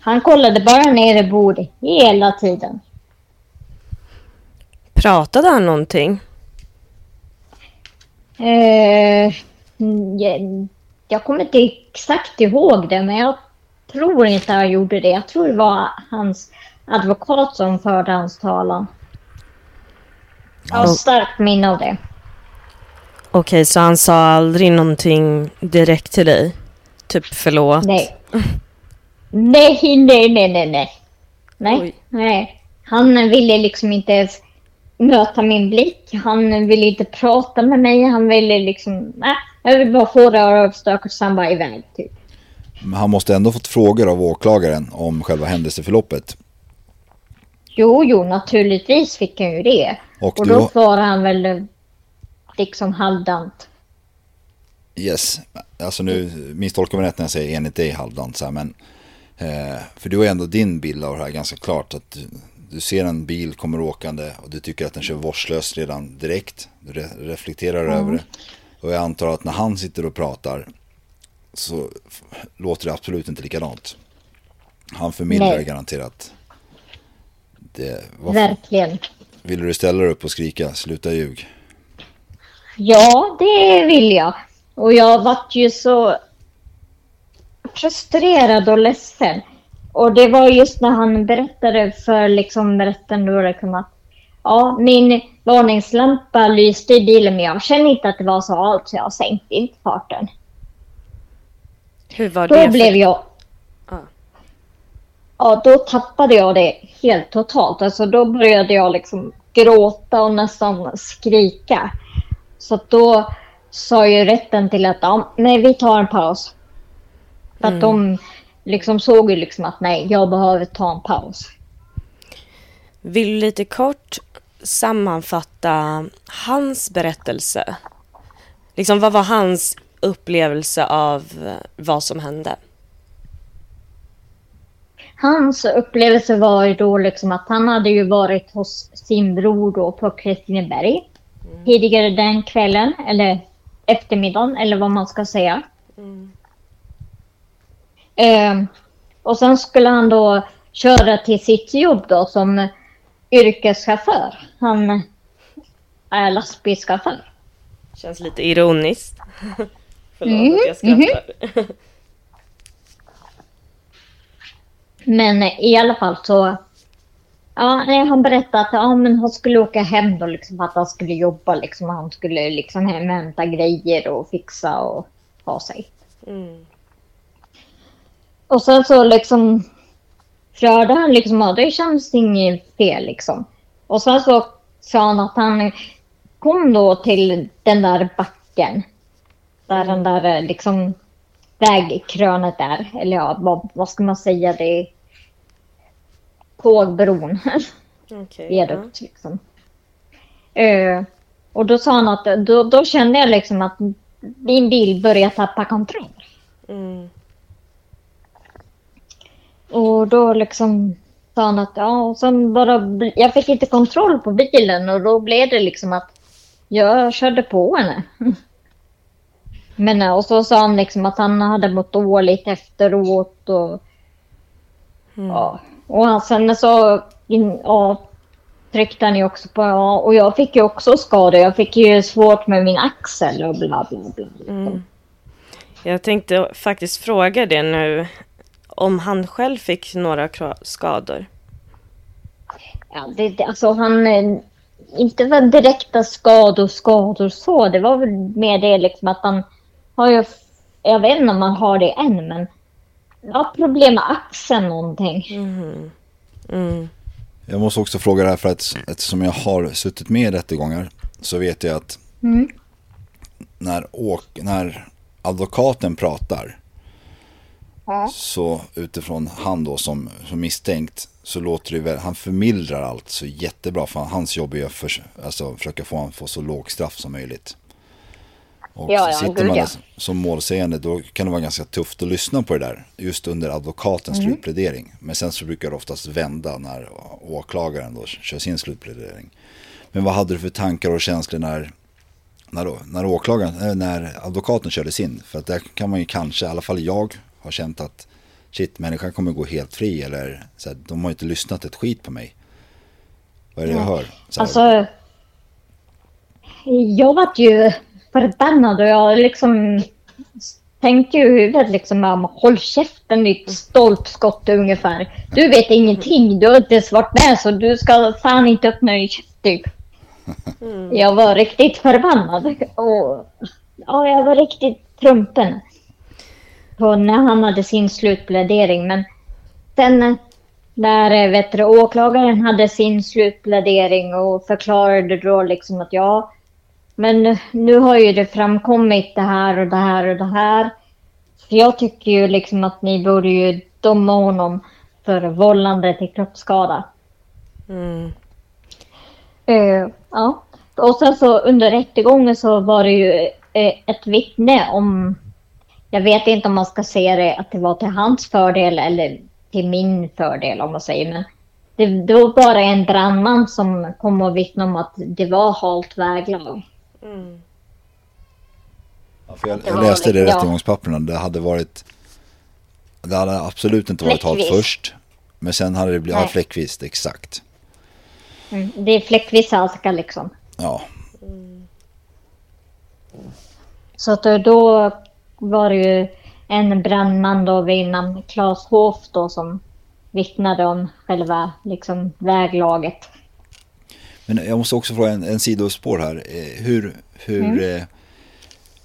Han kollade bara ner i bordet hela tiden. Pratade han någonting? Eh, jag, jag kommer inte exakt ihåg det, men jag tror inte han gjorde det. Jag tror det var hans advokat som förde hans talan. Jag har starkt minne av det. Okej, så han sa aldrig någonting direkt till dig? Typ förlåt? Nej. Nej, nej, nej, nej, nej. Nej, nej. Han ville liksom inte ens möta min blick. Han ville inte prata med mig. Han ville liksom... Nej, Jag vill bara få det överstökat och sen bara iväg typ. Men han måste ändå fått frågor av åklagaren om själva händelseförloppet. Jo, jo, naturligtvis fick han ju det. Och Och, du då svarade han väl liksom halvdant. Yes, alltså nu misstolkar mig rätt när jag säger enligt dig halvdant så här, men eh, för du har ändå din bild av det här ganska klart att du, ser en bil kommer åkande och du tycker att den kör vårdslöst redan direkt. Du re, reflekterar över det. Och jag antar att när han sitter och pratar så låter det absolut inte likadant. Han förmildrar Nej. garanterat. Det, Verkligen. vill du ställa dig upp och skrika sluta ljug? Ja, det vill jag. Och jag vart ju så frustrerad och ledsen. Och det var just när han berättade för liksom rätten då liksom att ja, min varningslampa lyste i bilen men jag kände inte att det var så allt så jag sänkte inte farten. Hur var Då det? blev För... jag... Ja. Ja, då tappade jag det helt totalt. Alltså då började jag liksom gråta och nästan skrika. Så då sa ju rätten till att ja, nej, vi tar en paus. För att de liksom såg ju liksom att nej, jag behöver ta en paus. Vill du lite kort sammanfatta hans berättelse? Liksom vad var hans upplevelse av eh, vad som hände? Hans upplevelse var ju då liksom att han hade ju varit hos sin bror då på Kristineberg tidigare den kvällen, eller eftermiddagen, eller vad man ska säga. Ehm, och sen skulle han då köra till sitt jobb då som yrkeschaufför. Han är lastbilschaufför. Känns lite ironiskt. Förlåt Mm, att jag skrattar. Men i alla fall så... Ja, han berättade att ja, men han skulle åka hem då, liksom, att han skulle jobba. Liksom, han skulle liksom hem och hämta grejer och fixa och ha sig. Mm. Och sen så liksom körde han liksom, ja, det känns inget fel liksom. Och sen så sa han att han kom då till den där backen. Där den där eh, liksom vägkrönet är. Eller ja, vad, vad ska man säga? Det är tågbron. Okej, viadukt liksom. Eh, och då sa han att då, då kände jag liksom att min bil började tappa kontroll. ja. Mm. Och då liksom sa han att ja, och sen bara, jag fick inte kontroll på bilen och då blev det liksom att jag körde på henne. Men eh, och så sa han liksom att han hade mått dåligt efteråt och ja. Och sen så ja, tryckte han ju också på ja, och jag fick ju också skador. Jag fick ju svårt med min axel och bla bla bla. Mm. Jag tänkte faktiskt fråga det nu. Om han själv fick några skador. Ja, det, det, alltså han... eh, Inte var direkta skador, skador så. Det var väl mer det liksom att han har ju... Jag vet inte om han har det än, men... Ja, problem med axeln någonting. Mm. Jag måste också fråga det här för att eftersom jag har suttit med i rättegångar så vet jag att Mm. när, åk, när advokaten pratar så utifrån han då som, som misstänkt så låter det väl, han förmildrar allt så jättebra för hans jobb är att för, alltså, försöka få honom få så låg straff som möjligt. Och Ja, ja, sitter gud, man ja. som målsägande då kan det vara ganska tufft att lyssna på det där just under advokatens Mm. slutplädering. Men sen så brukar det oftast vända när åklagaren då kör sin slutplädering. Men vad hade du för tankar och känslor när, när, då, när åklagaren, äh, när advokaten körde sin? För att där kan man ju kanske, i alla fall jag, har känt att shit, människan kommer gå helt fri eller så här, de har inte lyssnat ett skit på mig. Vad är det jag hör? Så här, Alltså... Jag var ju förbannad och jag liksom tänkte ju i huvudet liksom håll käften ditt stolpskott ungefär. Du vet ingenting, du har inte ens varit med så du ska fan inte öppna din käft typ. Jag var riktigt förbannad och ja, jag var riktigt trumpen. På när han hade sin slutplädering men sen när eh, vet du, åklagaren hade sin slutplädering och förklarade då liksom att ja, Men nu har ju det framkommit det här och det här och det här. Så jag tycker ju liksom att ni borde ju döma honom för vållande till kroppsskada. Mm. Eh, ja. Och sen så under rättegången så var det ju eh, ett vittne om... Jag vet inte om man ska se det att det var till hans fördel eller till min fördel om man säger. Men det, det var bara en brandman som kom och vittnade om att det var halt väglag. Mm. Ja, för jag, jag läste det i ja. rättegångspapperna. Det hade varit... Det hade absolut inte varit halt först. Men sen hade det blivit ja, Nej. fläckvis, exakt. Mm. Det är fläckvis halka liksom. Ja, Så att då- då var det ju en brandman då vid namn Claes Hof då som vittnade om själva liksom väglaget. men jag måste också fråga en, en sidospår här. Eh, Hur, hur, eh,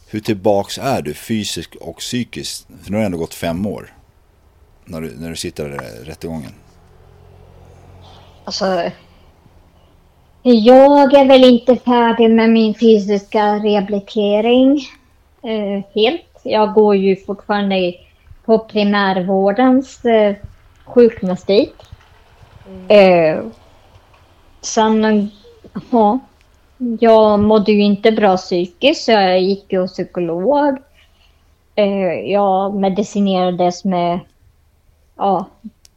hur tillbaks är du fysiskt och psykiskt? För nu har det ändå gått fem år. När du, när du sitter där i rättegången. Alltså, jag är väl inte färdig med min fysiska rehabilitering eh, helt. Jag går ju fortfarande i- på primärvårdens eh, sjukgymnastik. Eh, sen, ja, jag mådde ju inte bra psykiskt så jag gick ju hos psykolog. Eh, jag medicinerades med ja,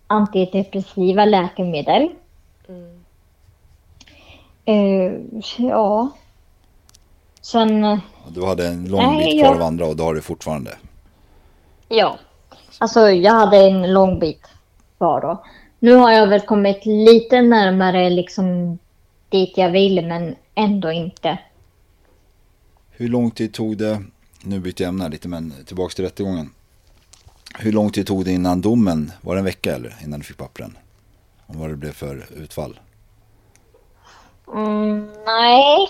antidepressiva läkemedel. Eh, ja. Sen, eh, Du hade en lång Nej, bit kvar jag- att vandra och det har du fortfarande. ja. Alltså jag hade en lång bit kvar då. Nu har jag väl kommit lite närmare liksom dit jag vill men ändå inte. Hur lång tid tog det, nu byter jag ämne lite men tillbaks till rättegången. Hur lång tid tog det innan domen, var det en vecka eller innan du fick pappren? Om vad det blev för utfall? Mm, nej.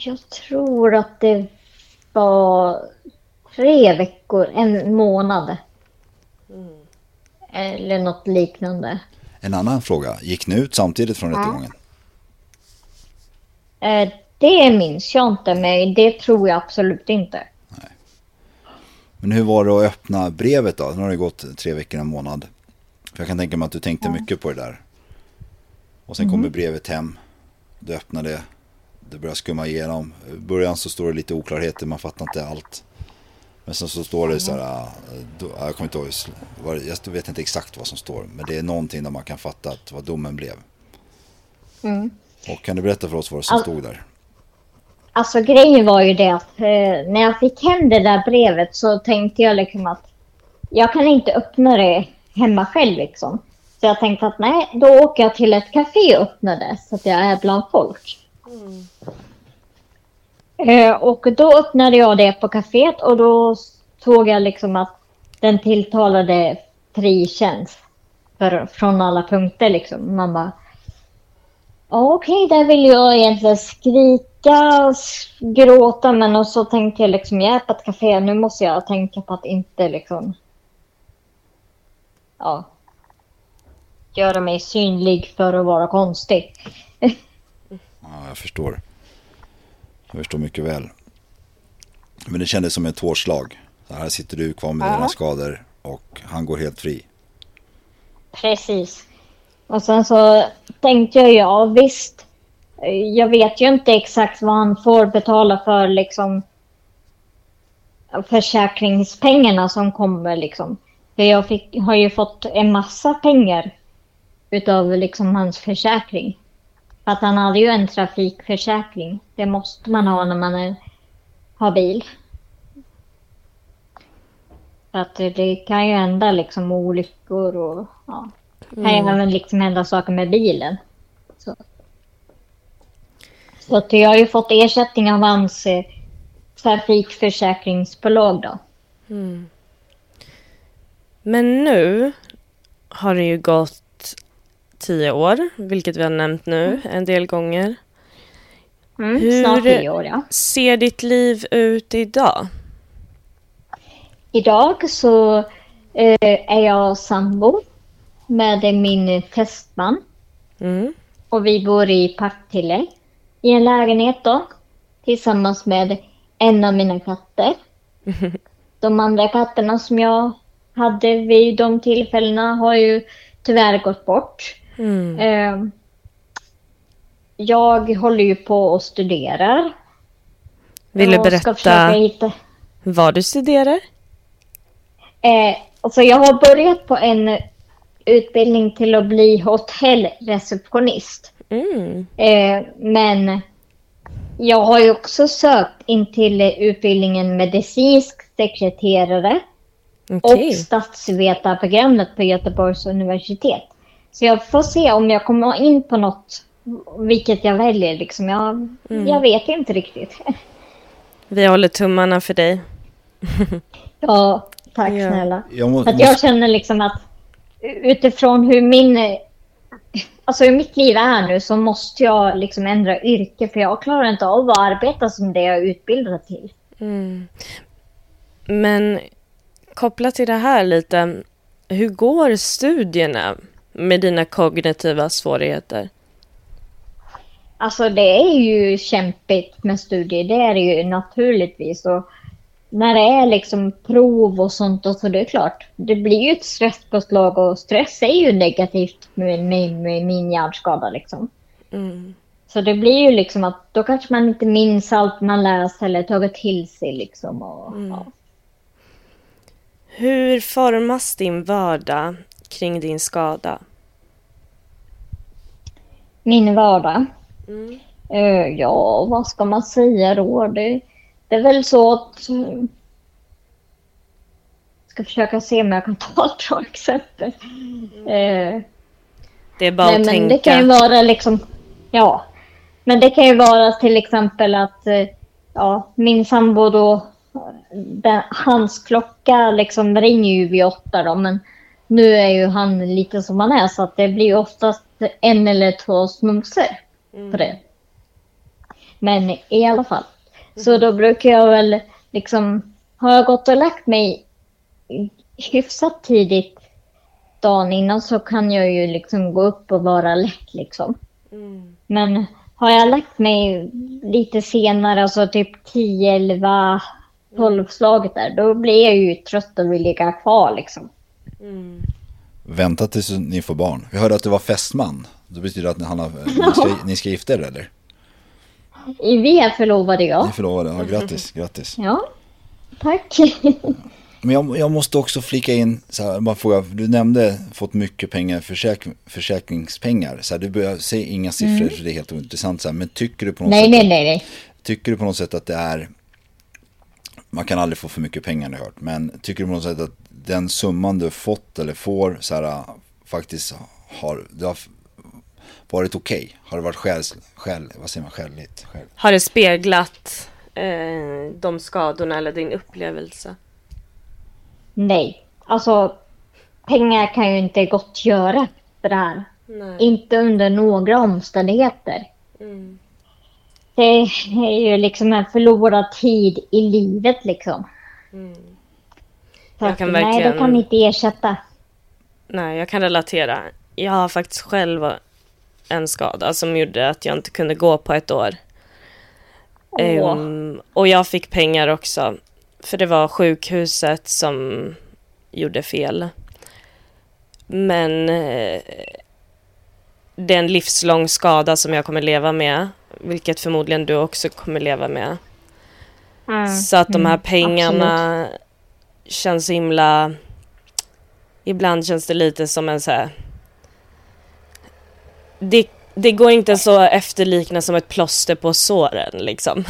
Jag tror att det var tre veckor, en månad. Eller något liknande. En annan fråga, gick ni ut samtidigt från rättegången? Eh, det minns jag inte, men det tror jag absolut inte. Men hur var det att öppna brevet då? Nu har det gått tre veckor, en månad. För jag kan tänka mig att du tänkte mycket på det där. Och sen kommer brevet hem. Du öppnar det. Det börjar skumma igenom. I början så står det lite oklarheter, man fattar inte allt. Men sen så står det så här, äh, då, jag kommer inte ihåg, jag vet inte exakt vad som står. Men det är någonting där man kan fatta att vad domen blev. Mm. Och kan du berätta för oss vad som All- stod där? Alltså grejen var ju det att eh, när jag fick hem det där brevet så tänkte jag liksom att jag kan inte öppna det hemma själv liksom. Så jag tänkte att nej, då åker jag till ett café och öppnar det så att jag är bland folk. Eh, och då öppnade jag det på kaféet och då såg jag liksom att den tilltalade frikänns för, från alla punkter liksom. Man bara okej, Okej, där vill jag egentligen skrika och gråta men och så tänkte jag liksom jag är på ett café, nu måste jag tänka på att inte liksom ja göra mig synlig för att vara konstig. Ja, jag förstår. Jag förstår mycket väl. Men det kändes som ett hårt slag. Så här sitter du kvar med dina skador och han går helt fri. Precis. Och sen så tänkte jag ja visst. Jag vet ju inte exakt vad han får betala för liksom försäkringspengarna som kommer liksom. För jag fick, har ju fått en massa pengar utav liksom hans försäkring. För att han hade ju en trafikförsäkring. Det måste man ha när man är, har bil. För att det, kan ju hända liksom olyckor och ja. Det kan även liksom hända saker med bilen. Så, så att jag har ju fått ersättning av hans eh, trafikförsäkringsbolag då. Men nu har det ju gått tio år, vilket vi har nämnt nu en del gånger. Mm, Hur- år ja. Ser ditt liv ut idag? Idag så eh, är jag sambo med min testman. Mm. Och vi bor i Partille. i en lägenhet då. Tillsammans med en av mina katter. De andra katterna som jag hade vid de tillfällena har ju tyvärr gått bort. Mm. Eh, jag håller ju på och studerar. Vill du berätta hitta... vad du studerar? Eh, alltså jag har börjat på en utbildning till att bli hotellreceptionist. Mm. Eh, men jag har ju också sökt in till utbildningen medicinsk sekreterare Okej. och statsvetarprogrammet på Göteborgs universitet. Så jag får se om jag kommer in på något, vilket jag väljer. Liksom. Jag, jag vet inte riktigt. Vi håller tummarna för dig. Ja, tack Ja. snälla. Jag må, Att jag känner liksom att utifrån hur min... Alltså hur mitt liv är nu så måste jag liksom ändra yrke för jag klarar inte av att arbeta som det jag är utbildad till. Mm. Men kopplat till det här lite, hur går studierna med dina kognitiva svårigheter? Alltså det är ju kämpigt med studier, det är det ju naturligtvis. Och när det är liksom prov och sånt, och så det är klart, det blir ju ett stresspåslag och stress är ju negativt med, med, med min hjärnskada liksom. Mm. Så det blir ju liksom att då kanske man inte minns allt man läst eller tagit till sig liksom. Och, ja. Hur formas din vardag kring din skada? Min vardag. Eh, ja, vad ska man säga då? Det, det är väl så att... eh, ska försöka se om jag kan ta ett bra exempel. Eh, Det är bara nej, att men tänka. det kan ju vara liksom... Ja. Men det kan ju vara till exempel att eh, ja, min sambo då... Den, hans klocka liksom ringer ju vid åtta då, men nu är ju han lite som han är så att det blir oftast en eller två snusor på det. Men i alla fall. Så då brukar jag väl liksom, har jag gått och lagt mig hyfsat tidigt dagen innan så kan jag ju liksom gå upp och vara lätt liksom. Men har jag lagt mig lite senare, alltså typ 10, 11, 12 slaget där, då blir jag ju trött och vill ligga kvar liksom. Vänta tills ni får barn. Vi hörde att du var fästman. Det betyder att ni, han har, ni, ska, ni ska gifta er eller? Vi är förlovade ja. Ni förlovade? Ja, grattis, grattis. Ja, tack. Men jag, jag måste också flika in, så här, bara fråga, du nämnde fått mycket pengar, försäk, försäkringspengar. Så här, du börjar säga inga siffror för det är helt ointressant. Så här, men tycker du på något nej, sätt nej, nej, nej. Tycker du på något sätt att det är Man kan aldrig få för mycket pengar har jag hört Men tycker du på något sätt att den summan du fått eller får så här, Faktiskt har Det har varit okej? Har det varit skäl, skäl, vad säger man, skäligt? Skäl. Har det speglat eh, de skadorna eller din upplevelse? Nej, alltså pengar kan ju inte gott göra för det här. Nej. Inte under några omständigheter. Mm. Det är ju liksom en förlorad tid i livet liksom. Mm. Jag kan Nej, verkligen- det kan inte ersätta. Nej, jag kan relatera. Jag har faktiskt själv en skada som gjorde att jag inte kunde gå på ett år. Åh. Ehm, och jag fick pengar också. För det var sjukhuset som gjorde fel. Men eh, det är en livslång skada som jag kommer leva med. Vilket förmodligen du också kommer leva med. Mm. Så att de här Mm, känns himla... Ibland känns det lite som en så här... Det, det går inte så efterlikna som ett plåster på såren liksom.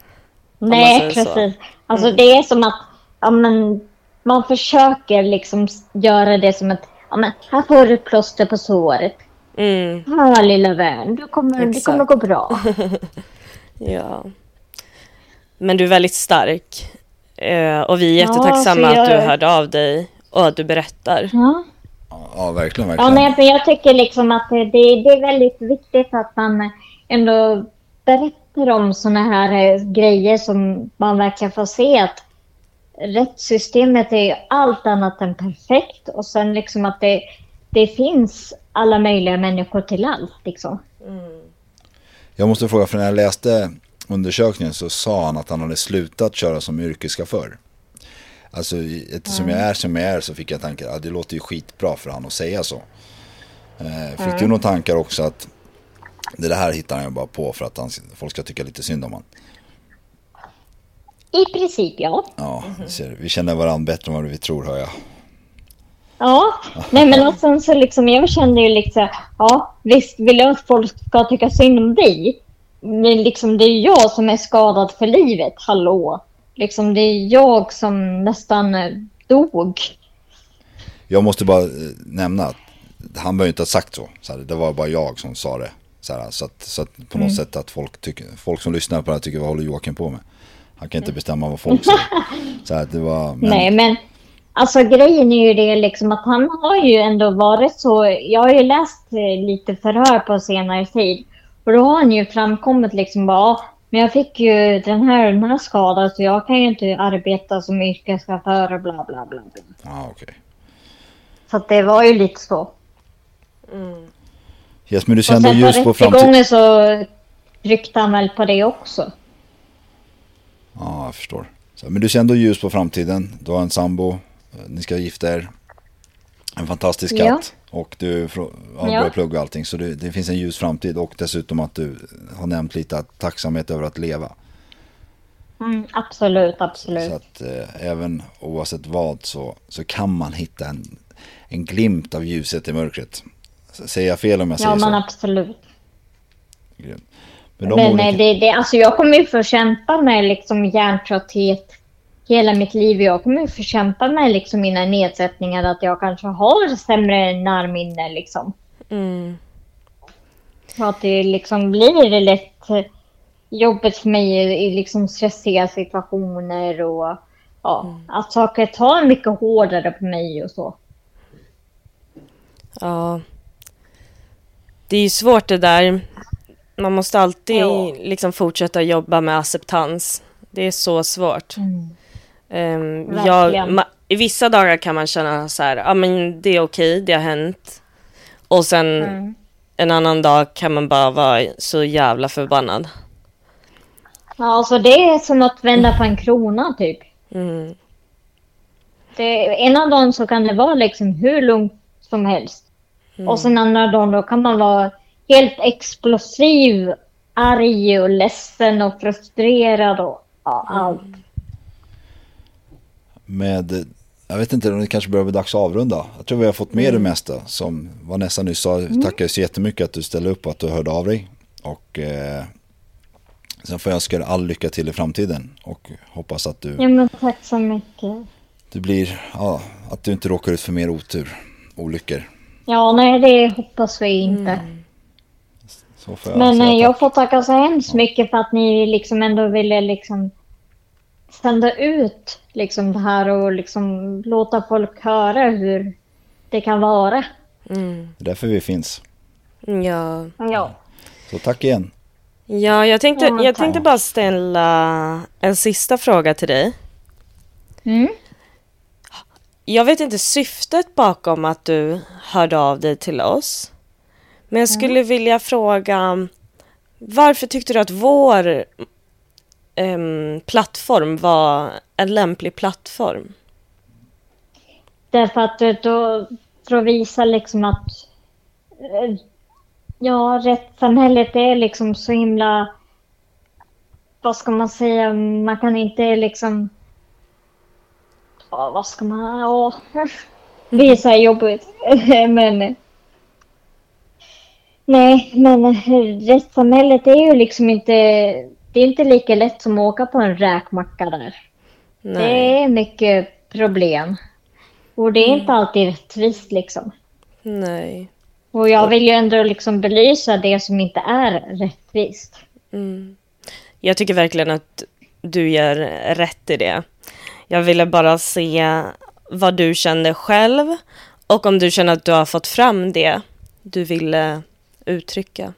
Nej, säger så. precis. Alltså det är som att ja, men, man försöker liksom göra det som att ja, men, här får du ett plåster på såret. Mm, Ja, lilla vän, du kommer, det Exakt. kommer gå bra. ja. Men du är väldigt stark. Eh, och vi är Ja, jättetacksamma så att du jag- hörde av dig och att du berättar. Ja. Ja, verkligen, Ja, verkligen. nej, men jag tycker liksom att det, det, är väldigt viktigt att man ändå berättar om såna här eh, grejer som man verkligen får se att rättssystemet är allt annat än perfekt och sen liksom att det, det finns alla möjliga människor till allt liksom. Jag måste fråga, för när jag läste undersökningen så sa han att han hade slutat köra som yrkeschaufför. Alltså eftersom jag är som jag är så fick jag tanken att det låter ju skitbra för han att säga så. Eh, fick du några tankar också att det här hittar han ju bara på för att han, folk ska tycka lite synd om honom? I princip ja. Ja, ser, vi känner varandra bättre än vad vi tror hör jag. Ja, nej men och sen så liksom jag kände ju liksom, ja visst vill jag att folk ska tycka synd om dig. Men liksom det är jag som är skadad för livet, hallå. Liksom det är jag som nästan dog. Jag måste bara eh, nämna att han behöver inte ha sagt så. så här, det var bara jag som sa det. Så, här, så, att, så att på något sätt att folk, tycker, folk som lyssnar på det här tycker vad håller Joakim på med? Han kan inte bestämma vad folk säger. Så här, det var, men, Nej men alltså grejen är ju det liksom att han har ju ändå varit så. Jag har ju läst eh, lite förhör på senare tid. Och då har han ju framkommit liksom bara, "Ja, men jag fick ju den här, den här skadan så jag kan ju inte arbeta som yrkeschaufför och bla bla bla. bla. Ja, okej. Så det var ju lite så. Yes, men du ser Och sen på ljus på framtiden. så tryckte han väl på det också. Ja, jag förstår. Så, men du ser ändå ljus på framtiden. Du har en sambo. eh, Ni ska gifta er. En fantastisk katt. Och du frå- ja, Ja. plugga och allting. Så det, det finns en ljus framtid. Och dessutom att du har nämnt lite att tacksamhet över att leva. Mm, absolut, Så absolut. att eh, även oavsett vad så, så kan man hitta en, en glimt av ljuset i mörkret. Säger jag fel om jag Ja, säger men så? absolut. Grymt. Men de Men olika... eh, det, det, alltså jag kommer ju få kämpa med liksom hjärntrötthet hela mitt liv. Jag kommer ju få kämpa med liksom mina nedsättningar, att jag kanske har sämre närminne liksom. Mm. Så att det liksom blir lätt jobbigt för mig i, i liksom stressiga situationer och ja, att saker tar mycket hårdare på mig och så. Ja. Det är ju svårt det där. Man måste alltid Ja. liksom fortsätta jobba med acceptans. Det är så svårt. Ehm, jag, ma- I vissa dagar kan man känna så här, ja men det är okej, det har hänt. Och sen en annan dag kan man bara vara så jävla förbannad. Ja, alltså det är som att vända på en krona typ. Mm. Det, ena dagen så kan det vara liksom hur lugnt som helst. Och sen andra dagen då kan man vara helt explosiv, arg och ledsen och frustrerad och ja, allt. Med, jag vet inte om det kanske börjar bli dags att avrunda. Jag tror vi har fått med det mesta. Som Vanessa nyss sa, tackar så jättemycket att du ställde upp och att du hörde av dig. Och eh, sen får jag önska dig all lycka till i framtiden. Och hoppas att du, Ja men tack så mycket. du blir, ja, att du inte råkar ut för mer otur, olyckor. Ja, nej det hoppas vi inte. Så får jag Men säga eh, jag får tacka så hemskt mycket för att ni liksom ändå ville liksom sända ut liksom det här och liksom låta folk höra hur det kan vara. Det är därför vi finns. Ja. Ja. Så tack igen. Ja, jag tänkte, Ja, jag tänkte bara ställa en sista fråga till dig. Mm. Jag vet inte syftet bakom att du hörde av dig till oss. Men jag skulle vilja fråga varför tyckte du att vår em, plattform var en lämplig plattform? Därför att eh, då, för att visa liksom att eh, ja, rättssamhället är liksom så himla vad ska man säga, man kan inte liksom ja, vad ska man, ja, det är så här jobbigt. men nej, men eh, rättssamhället är ju liksom inte, det är inte lika lätt som att åka på en räkmacka där. Nej. Det är mycket problem. Och det är inte alltid rättvist liksom. Nej. Och jag vill ju ändå liksom belysa det som inte är rättvist. Jag tycker verkligen att du gör rätt i det. Jag ville bara se vad du kände själv och om du känner att du har fått fram det du ville uttrycka.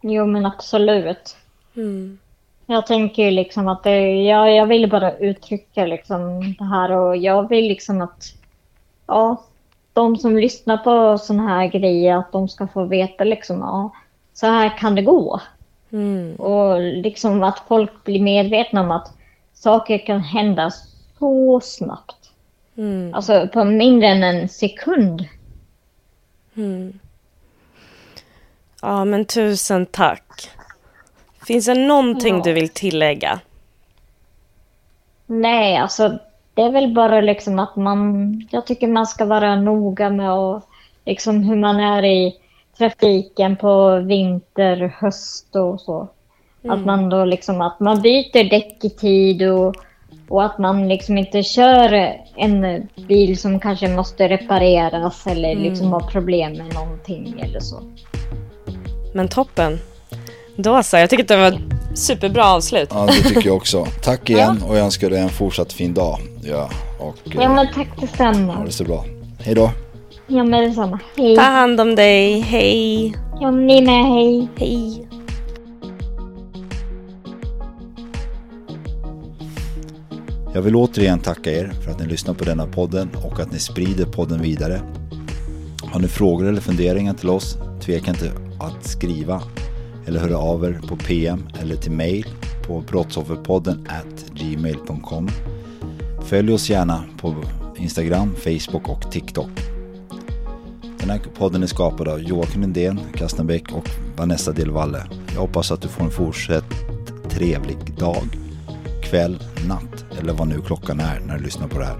Jo men absolut. Mm. Jag tänker liksom att det, jag, jag vill bara uttrycka liksom det här och jag vill liksom att ja, de som lyssnar på sådana här grejer att de ska få veta liksom ja, så här kan det gå. Och liksom att folk blir medvetna om att saker kan hända så snabbt. Alltså på mindre än en sekund. Ja, men tusen tack. Finns det någonting Ja. du vill tillägga? Nej, alltså det är väl bara liksom att man... Jag tycker man ska vara noga med och, liksom hur man är i trafiken på vinter, höst och så. Att man då liksom att man byter däck i tid och, och att man liksom inte kör en bil som kanske måste repareras eller liksom har problem med någonting eller så. Men toppen. Då så, jag tycker att det var ett superbra avslut. Ja, det tycker jag också. Tack igen och jag önskar dig en fortsatt fin dag. Ja, och Ja eh, men tack ha detsamma. det så bra. Hej då. Ja men detsamma. Hej. Ta hand om dig. Hej. Ja ni med, hej. Hej. Jag vill återigen tacka er för att ni lyssnar på denna podden och att ni sprider podden vidare. Har ni frågor eller funderingar till oss, tveka inte att skriva eller höra av er på PM eller till mail på brottsofferpodden at gmail.com. Följ oss gärna på Instagram, Facebook och TikTok. Den här podden är skapad av Joakim Lindén, Kastenbäck och Vanessa Delvalle. Jag hoppas att du får en fortsatt trevlig dag, kväll, natt eller vad nu klockan är när du lyssnar på det här.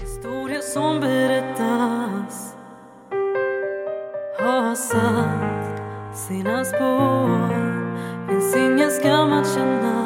Historia som berättas satt sina spår Finns ingen skam att känna.